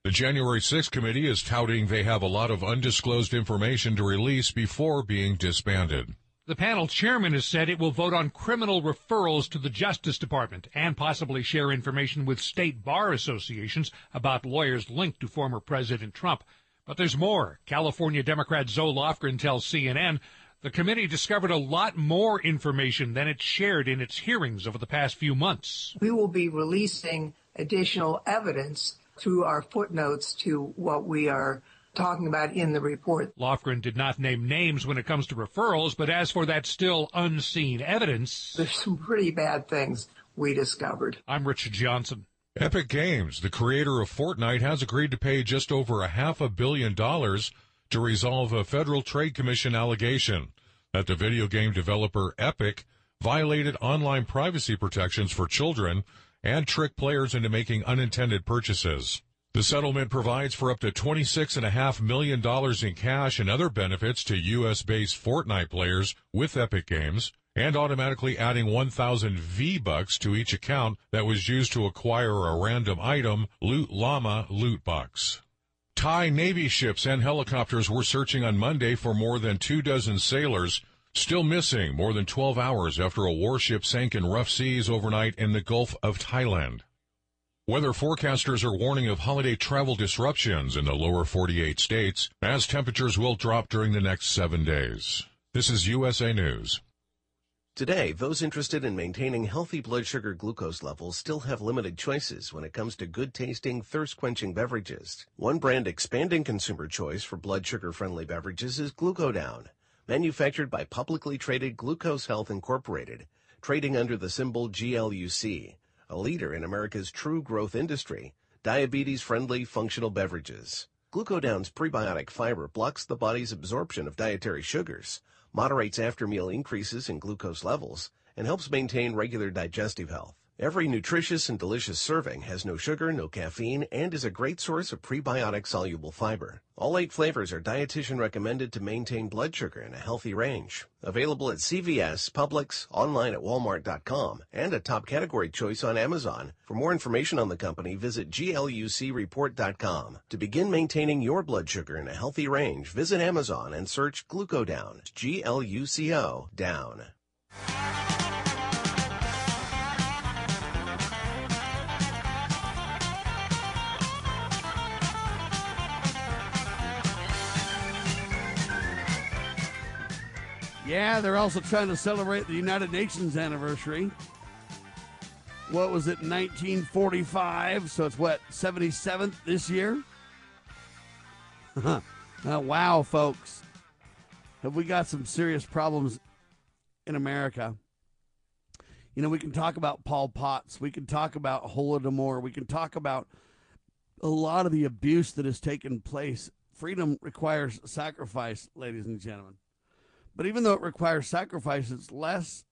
The January 6th committee is touting they have a lot of undisclosed information to release before being disbanded. The panel chairman has said it will vote on criminal referrals to the Justice Department and possibly share information with state bar associations about lawyers linked to former President Trump. But there's more. California Democrat Zoe Lofgren tells CNN the committee discovered a lot more information than it shared in its hearings over the past few months. We will be releasing additional evidence through our footnotes to what we are talking about in the report. Lofgren did not name names when it comes to referrals, but as for that still unseen evidence, there's some pretty bad things we discovered. I'm Richard Johnson. Epic Games, the creator of Fortnite, has agreed to pay just over a half a billion dollars to resolve a Federal Trade Commission allegation that the video game developer Epic violated online privacy protections for children and tricked players into making unintended purchases. The settlement provides for up to $26.5 million in cash and other benefits to U.S. based Fortnite players with Epic Games and automatically adding 1,000 V-Bucks to each account that was used to acquire a random item, Loot Llama Loot Box. Thai Navy ships and helicopters were searching on Monday for more than two dozen sailors still missing more than 12 hours after a warship sank in rough seas overnight in the Gulf of Thailand. Weather forecasters are warning of holiday travel disruptions in the lower 48 states as temperatures will drop during the next seven days. This is USA News. Today, those interested in maintaining healthy blood sugar glucose levels still have limited choices when it comes to good tasting, thirst quenching beverages. One brand expanding consumer choice for blood sugar friendly beverages is Glucodown, manufactured by publicly traded Glucose Health Incorporated, trading under the symbol GLUC a leader in America's true growth industry, diabetes-friendly functional beverages. Glucodown's prebiotic fiber blocks the body's absorption of dietary sugars, moderates after-meal increases in glucose levels, and helps maintain regular digestive health. Every nutritious and delicious serving has no sugar, no caffeine, and is a great source of prebiotic soluble fiber. All eight flavors are dietitian recommended to maintain blood sugar in a healthy range. Available at CVS, Publix, online at walmart.com, and a top category choice on Amazon. For more information on the company, visit glucreport.com. To begin maintaining your blood sugar in a healthy range, visit Amazon and search Glucodown, G-L-U-C-O, down. Yeah, they're also trying to celebrate the United Nations anniversary. What was it, 1945? So it's what, 77th this year? uh, wow, folks. Have we got some serious problems in America? You know, we can talk about Pol Pots. We can talk about Holodomor. We can talk about a lot of the abuse that has taken place. Freedom requires sacrifice, ladies and gentlemen. But even though it requires sacrifice, it's less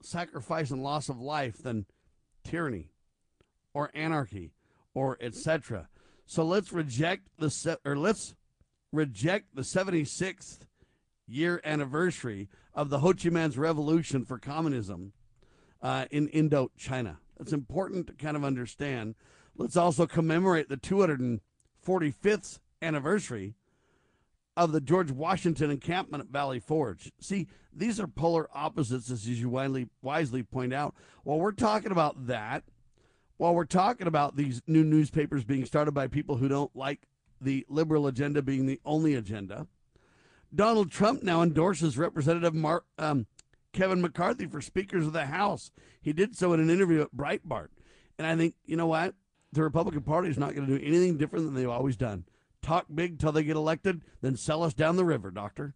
sacrifice and loss of life than tyranny or anarchy or etc. So let's reject the se- or let's reject the 76th year anniversary of the Ho Chi Minh's revolution for communism uh, in Indochina. It's important to kind of understand. Let's also commemorate the 245th anniversary of the George Washington encampment at Valley Forge. See, these are polar opposites, as you wisely, wisely point out. While we're talking about that, while we're talking about these new newspapers being started by people who don't like the liberal agenda being the only agenda, Donald Trump now endorses Representative Mark, um, Kevin McCarthy for Speakers of the House. He did so in an interview at Breitbart. And I think, you know what? The Republican Party is not going to do anything different than they've always done talk big till they get elected, then sell us down the river, Doctor.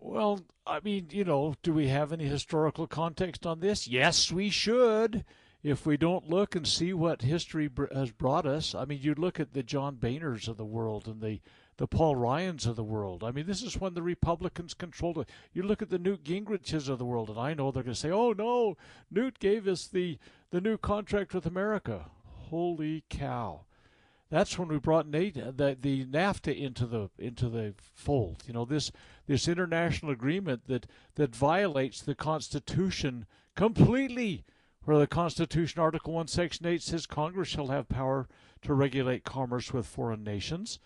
Well, I mean, you know, do we have any historical context on this? Yes, we should. If we don't look and see what history has brought us, I mean, you look at the John Boehners of the world and the the Paul Ryans of the world. I mean, this is when the Republicans controlled it. You look at the Newt Gingriches of the world, and I know they're going to say, "Oh no, Newt gave us the the new contract with America." Holy cow! That's when we brought Nate, uh, the the NAFTA into the into the fold. You know this this international agreement that that violates the Constitution completely, where the Constitution Article One Section Eight says Congress shall have power to regulate commerce with foreign nations.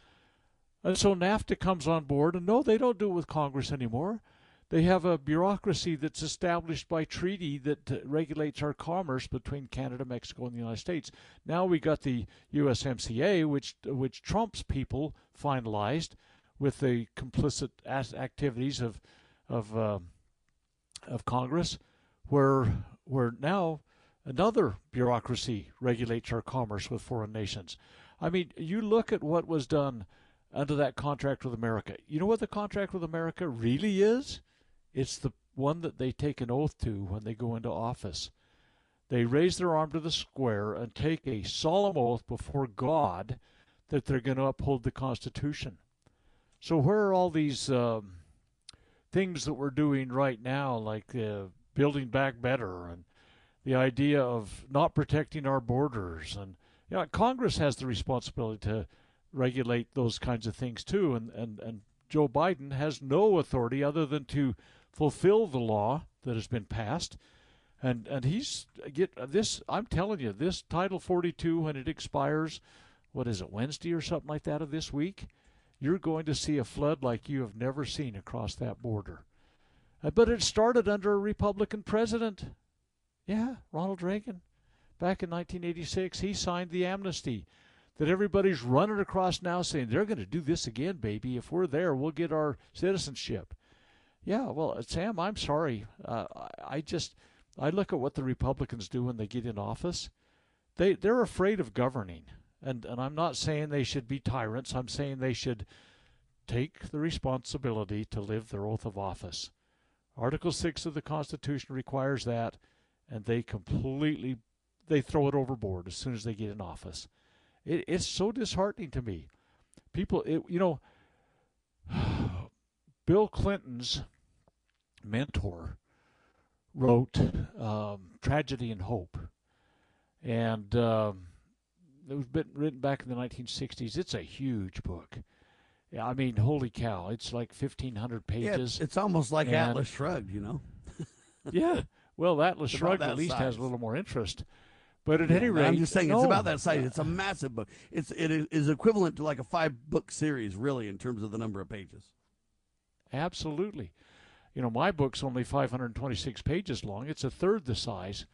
And so NAFTA comes on board, and no, they don't do it with Congress anymore. They have a bureaucracy that's established by treaty that uh, regulates our commerce between Canada, Mexico, and the United States. Now we got the USMCA, which which Trump's people finalized with the complicit activities of of uh, of Congress, where where now another bureaucracy regulates our commerce with foreign nations. I mean, you look at what was done under that contract with America. You know what the contract with America really is? It's the one that they take an oath to when they go into office. They raise their arm to the square and take a solemn oath before God that they're going to uphold the Constitution. So, where are all these um, things that we're doing right now, like uh, building back better and the idea of not protecting our borders? And you know, Congress has the responsibility to regulate those kinds of things too. And, and, and Joe Biden has no authority other than to fulfill the law that has been passed. And and he's get this. I'm telling you, this Title 42 when it expires, what is it Wednesday or something like that of this week, you're going to see a flood like you have never seen across that border. Uh, but it started under a Republican president. Yeah, Ronald Reagan. Back in 1986, he signed the amnesty that everybody's running across now saying they're going to do this again, baby. If we're there, we'll get our citizenship. Yeah, well, uh, Sam, I'm sorry. Uh, I just I look at what the Republicans do when they get in office. They they're afraid of governing, and and I'm not saying they should be tyrants. I'm saying they should take the responsibility to live their oath of office. Article six of the Constitution requires that, and they completely they throw it overboard as soon as they get in office. It, it's so disheartening to me. People, it, you know, Bill Clinton's mentor wrote um, Tragedy and Hope. And um, it was been written back in the 1960s. It's a huge book. Yeah, I mean, holy cow! It's like 1,500 pages. Yeah, it's, almost like and, Atlas Shrugged, you know. yeah, well, Atlas It's Shrugged at least size. has a little more interest. But at Yeah, any rate, I'm just saying it's about that size. It's a massive book. It's it is equivalent to like a five book series, really, in terms of the number of pages. Absolutely. You know, my book's only 526 pages long. It's a third the size.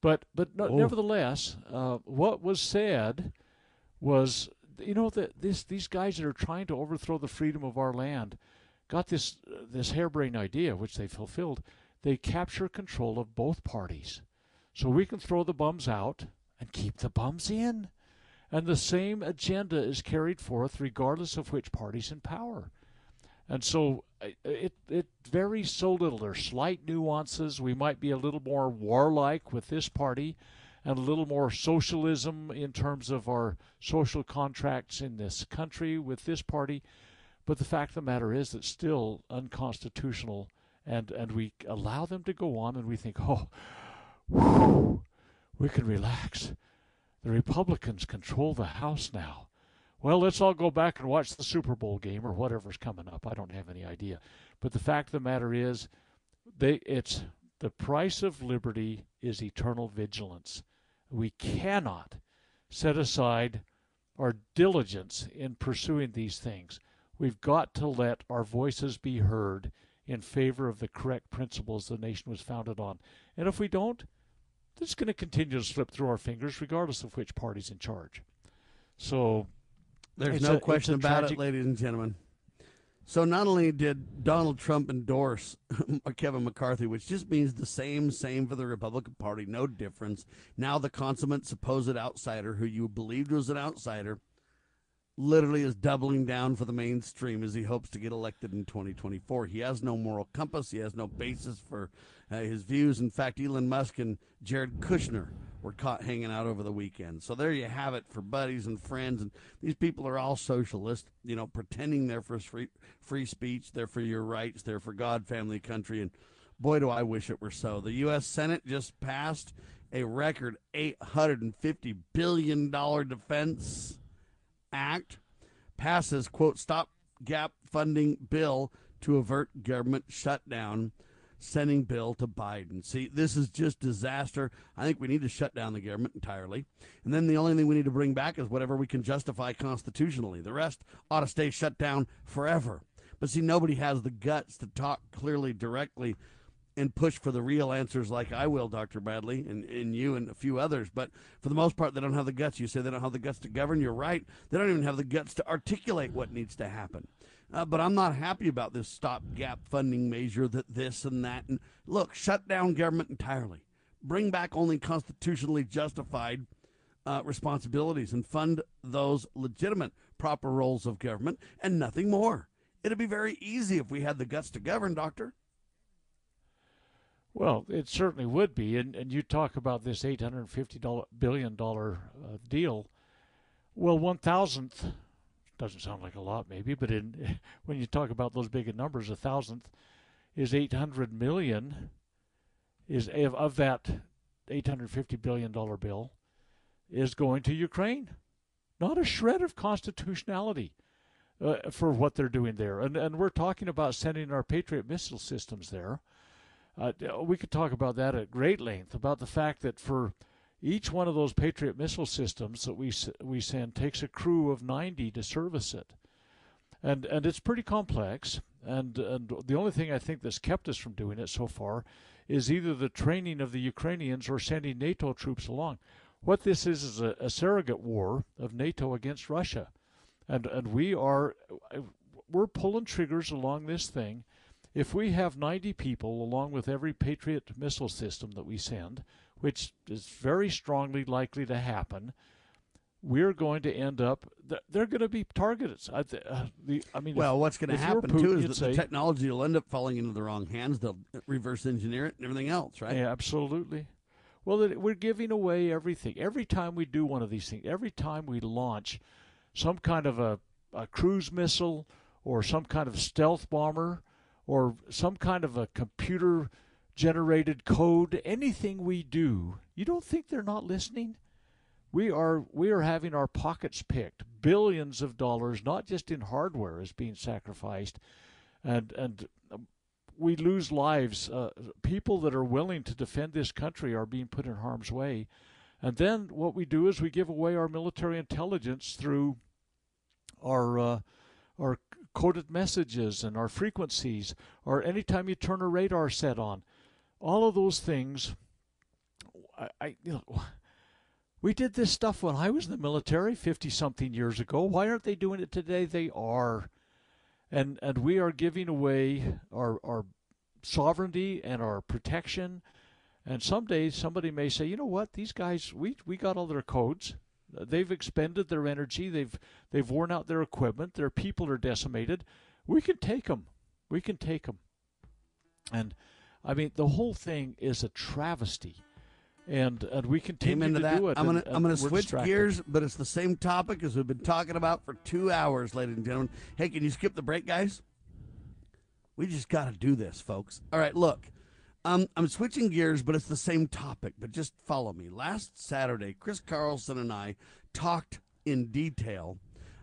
But but no, Oh. nevertheless, uh, what was said was, you know, that this these guys that are trying to overthrow the freedom of our land got this uh, this harebrained idea, which they fulfilled. They capture control of both parties, so we can throw the bums out and keep the bums in. And the same agenda is carried forth regardless of which party's in power. And so it it varies so little. There's slight nuances. We might be a little more warlike with this party, and a little more socialism in terms of our social contracts in this country with this party. But the fact of the matter is, it's still unconstitutional, and and we allow them to go on, and we think, oh, whew, we can relax. The Republicans control the House now. Well, let's all go back and watch the Super Bowl game or whatever's coming up. I don't have any idea. But the fact of the matter is, they it's the price of liberty is eternal vigilance. We cannot set aside our diligence in pursuing these things. We've got to let our voices be heard in favor of the correct principles the nation was founded on. And if we don't, it's going to continue to slip through our fingers regardless of which party's in charge. So There's it's no a- question about tragic- it, ladies and gentlemen. So not only did Donald Trump endorse Kevin McCarthy, which just means the same, same for the Republican Party, no difference. Now the consummate supposed outsider, who you believed was an outsider, literally is doubling down for the mainstream as he hopes to get elected in 2024. He has no moral compass. He has no basis for uh, his views. In fact, Elon Musk and Jared Kushner were caught hanging out over the weekend. So there you have it for buddies and friends. And these people are all socialists, you know, pretending they're for free, free speech, they're for your rights, they're for God, family, country. And boy, do I wish it were so. The U.S. Senate just passed a record $850 billion defense act, passes, quote, stopgap funding bill to avert government shutdown sending bill to Biden. See, this is just disaster. I think we need to shut down the government entirely. And then the only thing we need to bring back is whatever we can justify constitutionally. The rest ought to stay shut down forever. But see, nobody has the guts to talk clearly, directly, and push for the real answers like I will, Dr. Bradley, and, and you and a few others. But for the most part, they don't have the guts. You say they don't have the guts to govern. You're right. They don't even have the guts to articulate what needs to happen. Uh, but I'm not happy about this stopgap funding measure that this and that. And look, shut down government entirely. Bring back only constitutionally justified uh, responsibilities and fund those legitimate, proper roles of government and nothing more. It'd be very easy if we had the guts to govern, Doctor. Well, it certainly would be. And, and you talk about this $850 billion uh, deal. Well, one thousandth doesn't sound like a lot, maybe, but in when you talk about those big numbers, a thousandth is 800 million. Is of, of that 850 billion dollar bill is going to Ukraine. Not a shred of constitutionality uh, for what they're doing there, and and we're talking about sending our Patriot missile systems there. Uh, we could talk about that at great length about the fact that for each one of those Patriot missile systems that we we send takes a crew of 90 to service it, and and it's pretty complex. And and the only thing I think that's kept us from doing it so far is either the training of the Ukrainians or sending NATO troops along. What this is is a, a surrogate war of NATO against Russia, and and we are we're pulling triggers along this thing. If we have 90 people along with every Patriot missile system that we send, which is very strongly likely to happen, we're going to end up. They're going to be targeted. I, uh, the, I mean, well, if, what's going to happen Putin, too is that say, the technology will end up falling into the wrong hands. They'll reverse engineer it and everything else, right? Yeah, absolutely. Well, we're giving away everything. Every time we do one of these things, every time we launch some kind of a, a cruise missile or some kind of stealth bomber or some kind of a computer generated code, anything we do, you don't think they're not listening? We are we are having our pockets picked. Billions of dollars, not just in hardware, is being sacrificed, and and we lose lives. Uh, people that are willing to defend this country are being put in harm's way, and then what we do is we give away our military intelligence through our uh, our coded messages and our frequencies, or anytime you turn a radar set on all of those things. I, I you know, we did this stuff when I was in the military 50 something years ago. Why aren't they doing it today? They are. And and we are giving away our our sovereignty and our protection. And someday somebody may say, "You know what? These guys we we got all their codes. They've expended their energy. They've they've worn out their equipment. Their people are decimated. We can take them. We can take them." And I mean, the whole thing is a travesty. And, and we continue Amen to, to that. do it. I'm gonna I'm gonna switch distracted. gears, but it's the same topic as we've been talking about for two hours, ladies and gentlemen. Hey, can you skip the break, guys? We just got to do this, folks. All right, look. Um, I'm switching gears, but it's the same topic. But just follow me. Last Saturday, Chris Carlson and I talked in detail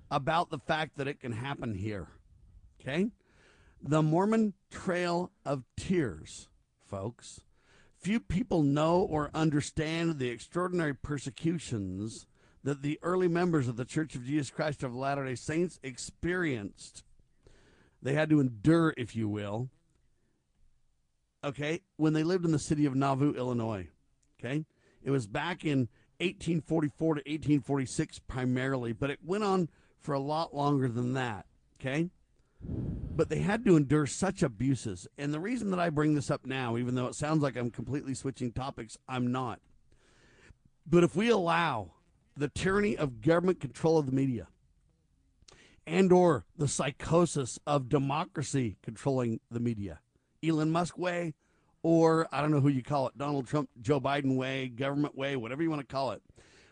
about the fact that it can happen here. Okay, the Mormon Trail of Tears, folks. Few people know or understand the extraordinary persecutions that the early members of the Church of Jesus Christ of Latter day Saints experienced. They had to endure, if you will, okay, when they lived in the city of Nauvoo, Illinois. Okay? It was back in 1844 to 1846 primarily, but it went on for a lot longer than that. Okay? But they had to endure such abuses. And the reason that I bring this up now, even though it sounds like I'm completely switching topics, I'm not. But if we allow the tyranny of government control of the media and or the psychosis of democracy controlling the media, Elon Musk way or I don't know who you call it, Donald Trump, Joe Biden way, government way, whatever you want to call it,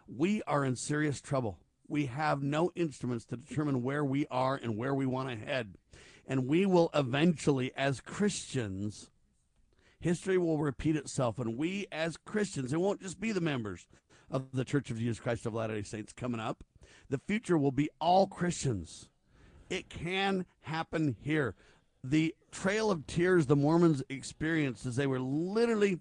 we are in serious trouble. We have no instruments to determine where we are and where we want to head. And we will eventually, as Christians, history will repeat itself. And we, as Christians, it won't just be the members of the Church of Jesus Christ of Latter day Saints coming up, the future will be all Christians. It can happen here. The trail of tears the Mormons experienced as they were literally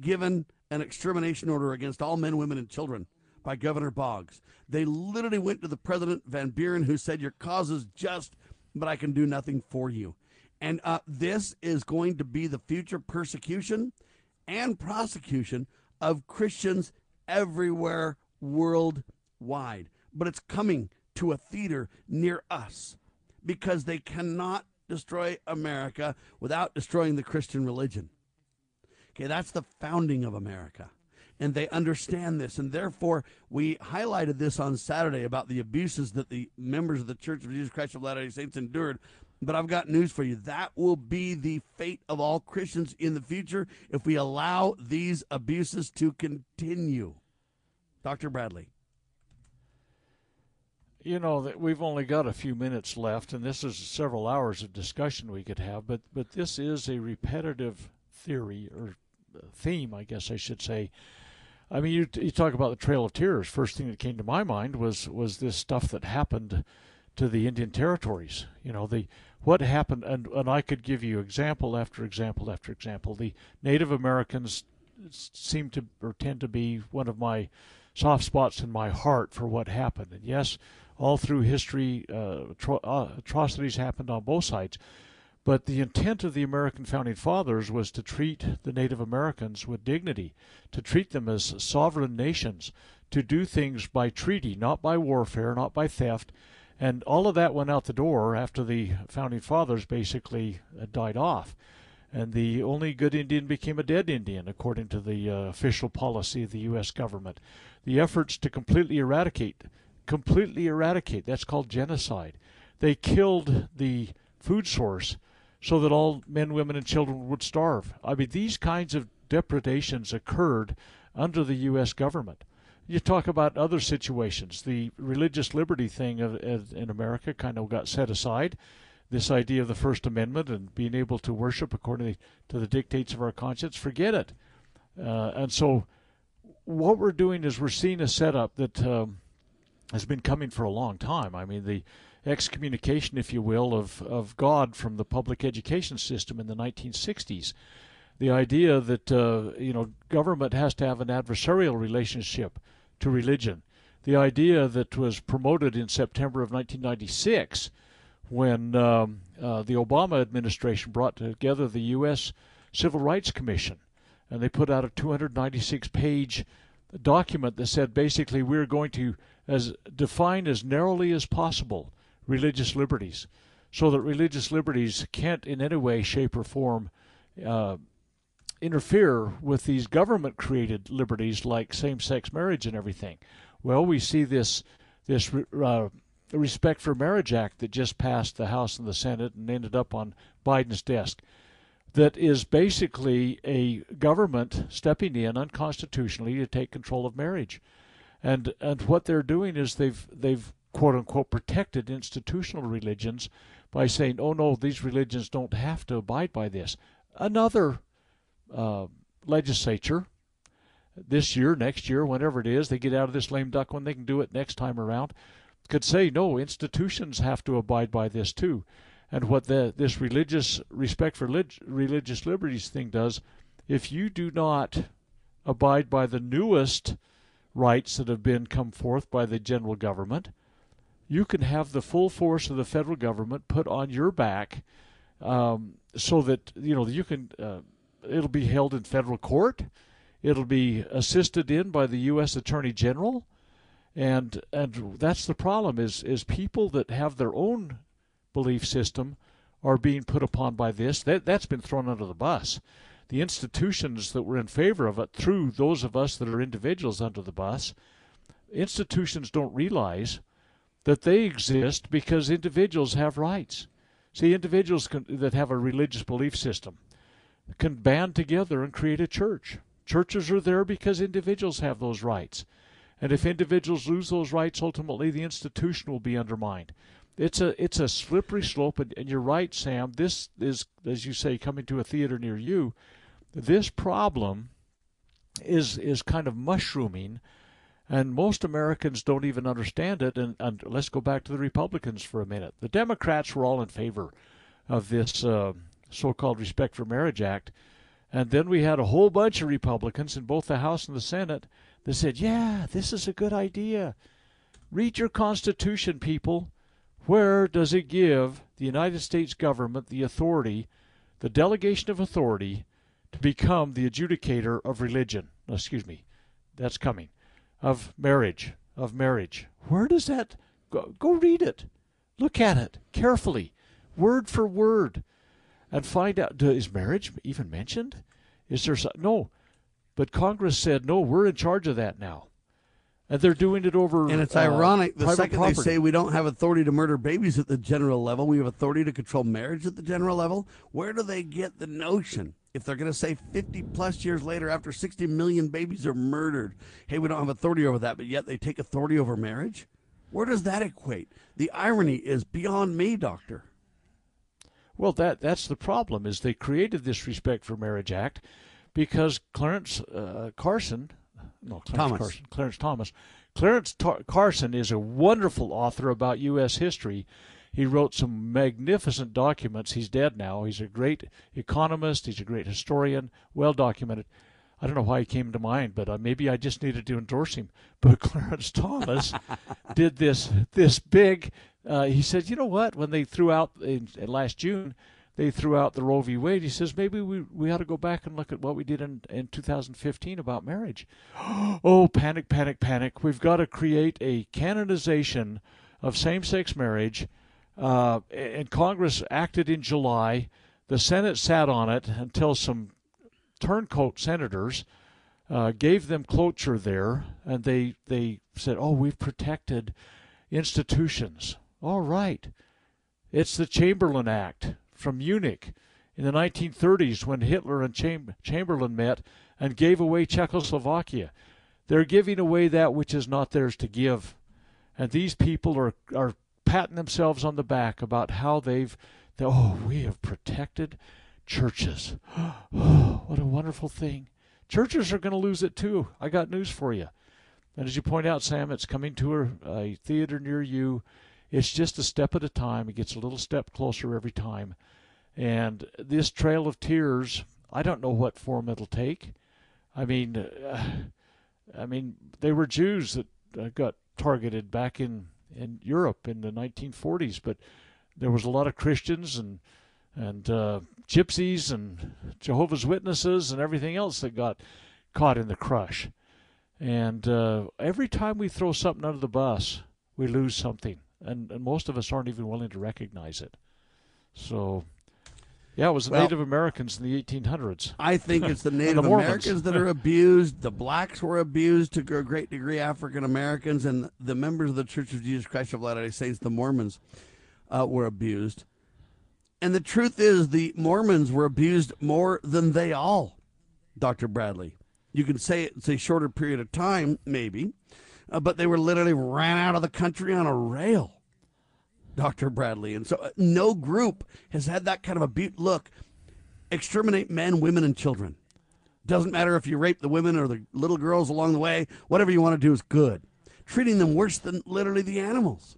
given an extermination order against all men, women, and children by Governor Boggs. They literally went to the President Van Buren, who said, Your cause is just, but I can do nothing for you. And uh, this is going to be the future persecution and prosecution of Christians everywhere worldwide. But it's coming to a theater near us because they cannot destroy America without destroying the Christian religion. Okay, that's the founding of America. And they understand this. And therefore, we highlighted this on Saturday about the abuses that the members of the Church of Jesus Christ of Latter day Saints endured. But I've got news for you. That will be the fate of all Christians in the future if we allow these abuses to continue. Dr. Bradley. You know that we've only got a few minutes left, and this is several hours of discussion we could have. But but this is a repetitive theory or theme, I guess I should say. I mean, you you talk about the Trail of Tears. First thing that came to my mind was was this stuff that happened to the Indian territories. You know, the what happened, and and I could give you example after example after example. The Native Americans seem to or tend to be one of my soft spots in my heart for what happened. And yes, all through history, uh, uh, atrocities happened on both sides. But the intent of the American founding fathers was to treat the Native Americans with dignity, to treat them as sovereign nations, to do things by treaty, not by warfare, not by theft. And all of that went out the door after the founding fathers basically uh, died off. And the only good Indian became a dead Indian, according to the uh, official policy of the U.S. government. The efforts to completely eradicate completely eradicate. That's called genocide. They killed the food source so that all men, women, and children would starve. I mean, these kinds of depredations occurred under the U.S. government. You talk about other situations. The religious liberty thing in America kind of got set aside. This idea of the First Amendment and being able to worship according to the dictates of our conscience, forget it. Uh, and so, what we're doing is we're seeing a setup that um, has been coming for a long time. I mean, the excommunication, if you will, of, of God from the public education system in the 1960s. The idea that uh, you know government has to have an adversarial relationship to religion. The idea that was promoted in September of 1996 when um, uh, the Obama administration brought together the U.S. Civil Rights Commission, and they put out a 296 page document that said basically we're going to as define as narrowly as possible religious liberties so that religious liberties can't in any way shape or form uh, interfere with these government created liberties like same-sex marriage and everything well we see this this uh, respect for marriage act that just passed the house and the senate and ended up on biden's desk that is basically a government stepping in unconstitutionally to take control of marriage. And and what they're doing is they've they've quote unquote protected institutional religions by saying, oh no, these religions don't have to abide by this. Another uh, legislature this year, next year, whenever it is, they get out of this lame duck when they can do it next time around, could say, no, institutions have to abide by this too. And what the, this religious respect for lig, religious liberties thing does, if you do not abide by the newest rights that have been come forth by the general government, you can have the full force of the federal government put on your back, um, so that you know you can. Uh, it'll be held in federal court. It'll be assisted in by the U.S. Attorney General, and and that's the problem is is people that have their own belief system are being put upon by this. That, that's been thrown under the bus. The institutions that were in favor of it threw those of us that are individuals under the bus. Institutions don't realize that they exist because individuals have rights. See, individuals can, that have a religious belief system, can band together and create a church. Churches are there because individuals have those rights. And if individuals lose those rights, ultimately the institution will be undermined. It's a it's a slippery slope, and, and you're right, Sam. This is, as you say, coming to a theater near you. This problem is is kind of mushrooming, and most Americans don't even understand it. And, and let's go back to the Republicans for a minute. The Democrats were all in favor of this uh, so-called Respect for Marriage Act, and then we had a whole bunch of Republicans in both the House and the Senate that said, "Yeah, this is a good idea. Read your Constitution, people." Where does it give the United States government the authority, the delegation of authority, to become the adjudicator of religion? Excuse me, that's coming. Of marriage, of marriage. Where does that go? Go read it. Look at it carefully, word for word, and find out. Is marriage even mentioned? Is there some, no? But Congress said no. We're in charge of that now and they're doing it over. And it's uh, ironic. The second property. they say we don't have authority to murder babies at the general level, we have authority to control marriage at the general level. Where do they get the notion? If they're going to say 50 plus years later, after 60 million babies are murdered, hey, we don't have authority over that, but yet they take authority over marriage? Where does that equate? The irony is beyond me, Doctor. Well, that that's the problem. Is they created this Respect for Marriage Act because Clarence uh, Carson, no Clarence Thomas. Carson, Clarence Thomas, Clarence Ta- Carson is a wonderful author about U.S. history. He wrote some magnificent documents. He's dead now. He's a great economist. He's a great historian, well documented. I don't know why he came to mind, but uh, maybe I just needed to endorse him. But Clarence Thomas did this this big. Uh, he said, you know what? When they threw out in, in last June, they threw out the Roe v. Wade. He says maybe we we ought to go back and look at what we did in in 2015 about marriage. oh, panic, panic, panic! We've got to create a canonization of same-sex marriage. Uh, and Congress acted in July. The Senate sat on it until some turncoat senators uh, gave them cloture there, and they they said, "Oh, we've protected institutions." All right, it's the Chamberlain Act from Munich in the 1930s when Hitler and Cham- Chamberlain met and gave away Czechoslovakia. They're giving away that which is not theirs to give, and these people are are patting themselves on the back about how they've, they, oh, we have protected churches. Oh, what a wonderful thing. Churches are going to lose it too. I got news for you. And as you point out, Sam, it's coming to a, a theater near you. It's just a step at a time. It gets a little step closer every time. And this trail of tears, I don't know what form it'll take. I mean, uh, I mean, they were Jews that uh, got targeted back in in Europe in the 1940s, but there was a lot of Christians and and uh, gypsies and Jehovah's Witnesses and everything else that got caught in the crush. And uh, every time we throw something under the bus, we lose something, and, and most of us aren't even willing to recognize it. So, yeah, it was the Well- Native Americans in the 1800s. I think it's the Native Mormons. Americans that are abused. The blacks were abused to a great degree. African Americans and the members of the Church of Jesus Christ of Latter-day Saints, the Mormons, uh, were abused. And the truth is, the Mormons were abused more than they all. Doctor Bradley, you can say it's a shorter period of time, maybe, uh, but they were literally ran out of the country on a rail. Dr. Bradley. And so uh, no group has had that kind of a abuse. Look, exterminate men, women, and children. Doesn't matter if you rape the women or the little girls along the way. Whatever you want to do is good. Treating them worse than literally the animals.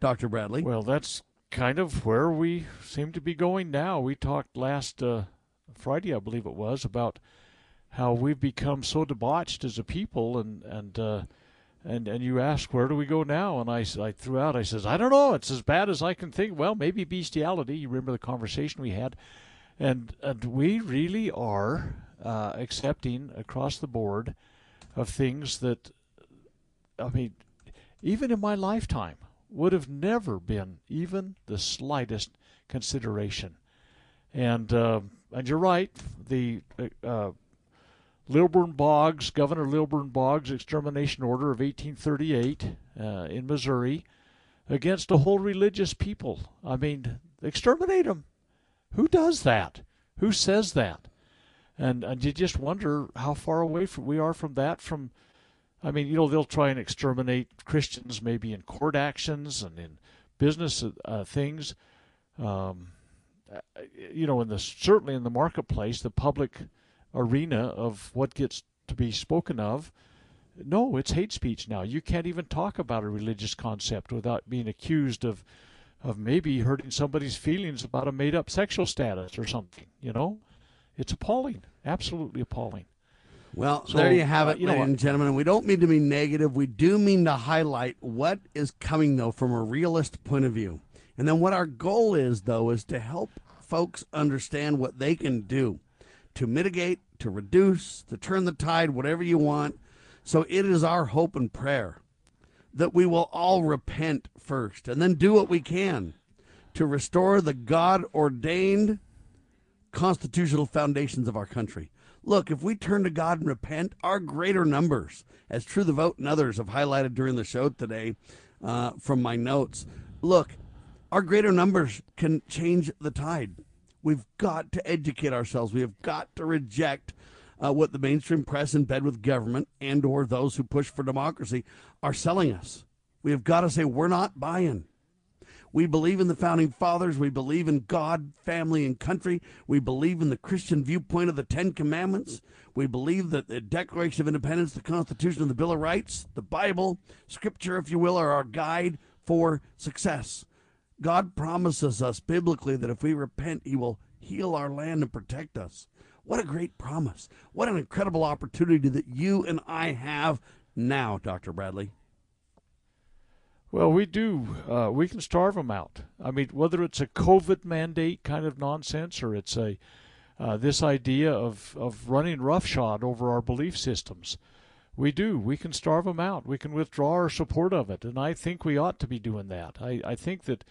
Dr. Bradley. Well, that's kind of where we seem to be going now. We talked last uh, Friday, I believe it was, about how we've become so debauched as a people, and and uh, and and you ask where do we go now, and I, I threw out, I says I don't know, it's as bad as I can think. Well, maybe bestiality. You remember the conversation we had, and and we really are uh, accepting across the board of things that I mean, even in my lifetime, would have never been even the slightest consideration. And uh, and you're right, the uh, Lilburn Boggs, Governor Lilburn Boggs extermination order of 1838 uh, in Missouri against a whole religious people. I mean, exterminate them. Who does that? Who says that? And, and you just wonder how far away from, we are from that. From, I mean, you know, they'll try and exterminate Christians maybe in court actions and in business uh, things. Um, uh, you know, in the certainly in the marketplace, the public arena of what gets to be spoken of. No, it's hate speech now. You can't even talk about a religious concept without being accused of of maybe hurting somebody's feelings about a made up sexual status or something, you know? It's appalling. Absolutely appalling. Well, So, there you have uh, it, you ladies what? and gentlemen. We don't mean to be negative. We do mean to highlight what is coming, though, from a realist point of view. And then what our goal is, though, is to help folks understand what they can do to mitigate, to reduce, to turn the tide, whatever you want. So it is our hope and prayer that we will all repent first and then do what we can to restore the God ordained constitutional foundations of our country. Look, if we turn to God and repent, our greater numbers, as True the Vote and others have highlighted during the show today uh, from my notes, look, our greater numbers can change the tide. We've got to educate ourselves. We have got to reject uh, what the mainstream press in bed with government and or those who push for democracy are selling us. We have got to say we're not buying. We believe in the founding fathers. We believe in God, family, and country. We believe in the Christian viewpoint of the Ten Commandments. We believe that the Declaration of Independence, the Constitution, and the Bill of Rights, the Bible, Scripture, if you will, are our guide for success. God promises us biblically that if we repent, He will heal our land and protect us. What a great promise. What an incredible opportunity that you and I have now, Dr. Bradley. Well, we do. Uh, we can starve them out. I mean, whether it's a COVID mandate kind of nonsense or it's a uh, this idea of, of running roughshod over our belief systems, we do. We can starve them out. We can withdraw our support of it, and I think we ought to be doing that. I, I think that,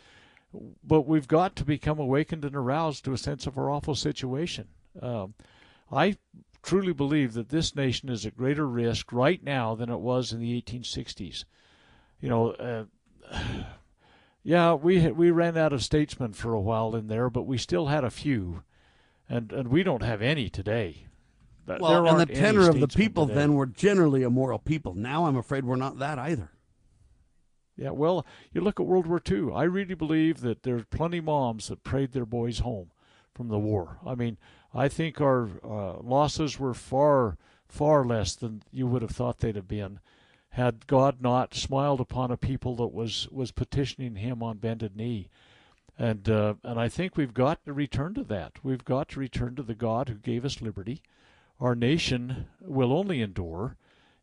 but we've got to become awakened and aroused to a sense of our awful situation. Um, I truly believe that this nation is at greater risk right now than it was in the 1860s you know, uh, yeah, we we ran out of statesmen for a while in there, but we still had a few, and and we don't have any today. Well, and the tenor of the people today. then were generally a moral people. Now I'm afraid we're not that either. Yeah, well, you look at World War II. I really believe that there's plenty moms that prayed their boys home from the war. I mean, I think our uh, losses were far, far less than you would have thought they'd have been, had God not smiled upon a people that was was petitioning Him on bended knee. And uh, and I think we've got to return to that. We've got to return to the God who gave us liberty. Our nation will only endure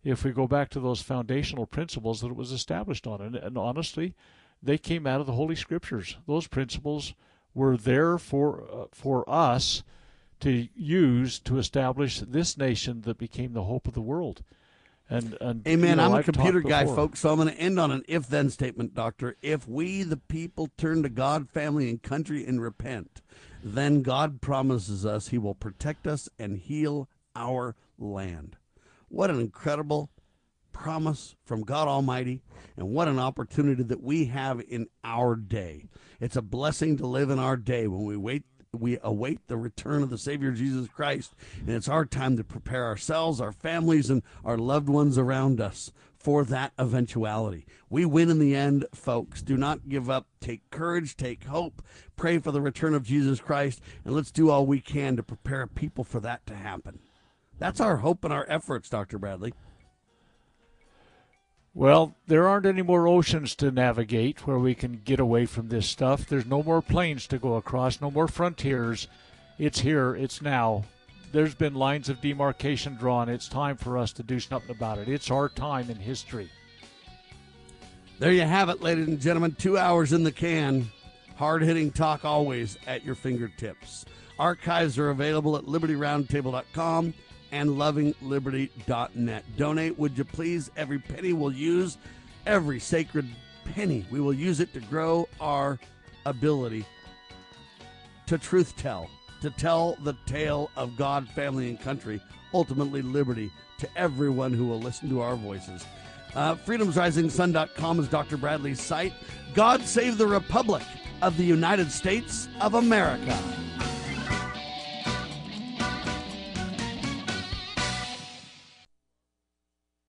if we go back to those foundational principles that it was established on. And, and honestly, they came out of the Holy Scriptures. Those principles were there for uh, for us to use to establish this nation that became the hope of the world. And and Amen. you know, I'm a I've talked computer guy, folks, so I'm going to end on an if then statement, Doctor. If we, the people, turn to God, family, and country and repent, then God promises us He will protect us and heal our land. What an incredible promise from God Almighty, and what an opportunity that we have in our day. It's a blessing to live in our day when we wait we await the return of the Savior Jesus Christ, and it's our time to prepare ourselves, our families, and our loved ones around us for that eventuality. We win in the end, folks. Do not give up. Take courage, take hope, pray for the return of Jesus Christ, and let's do all we can to prepare people for that to happen. That's our hope and our efforts, Dr. Bradley. Well, there aren't any more oceans to navigate where we can get away from this stuff. There's no more plains to go across, no more frontiers. It's here, it's now. There's been lines of demarcation drawn. It's time for us to do something about it. It's our time in history. There you have it, ladies and gentlemen. Two hours in the can. Hard hitting talk always at your fingertips. Archives are available at libertyroundtable.com and lovingliberty.net. Donate, would you please? Every penny we'll use, every sacred penny, we will use it to grow our ability to truth tell, to tell the tale of God, family, and country, ultimately liberty to everyone who will listen to our voices. Uh, freedomsrisingsun.com is Dr. Bradley's site. God save the Republic of the United States of America.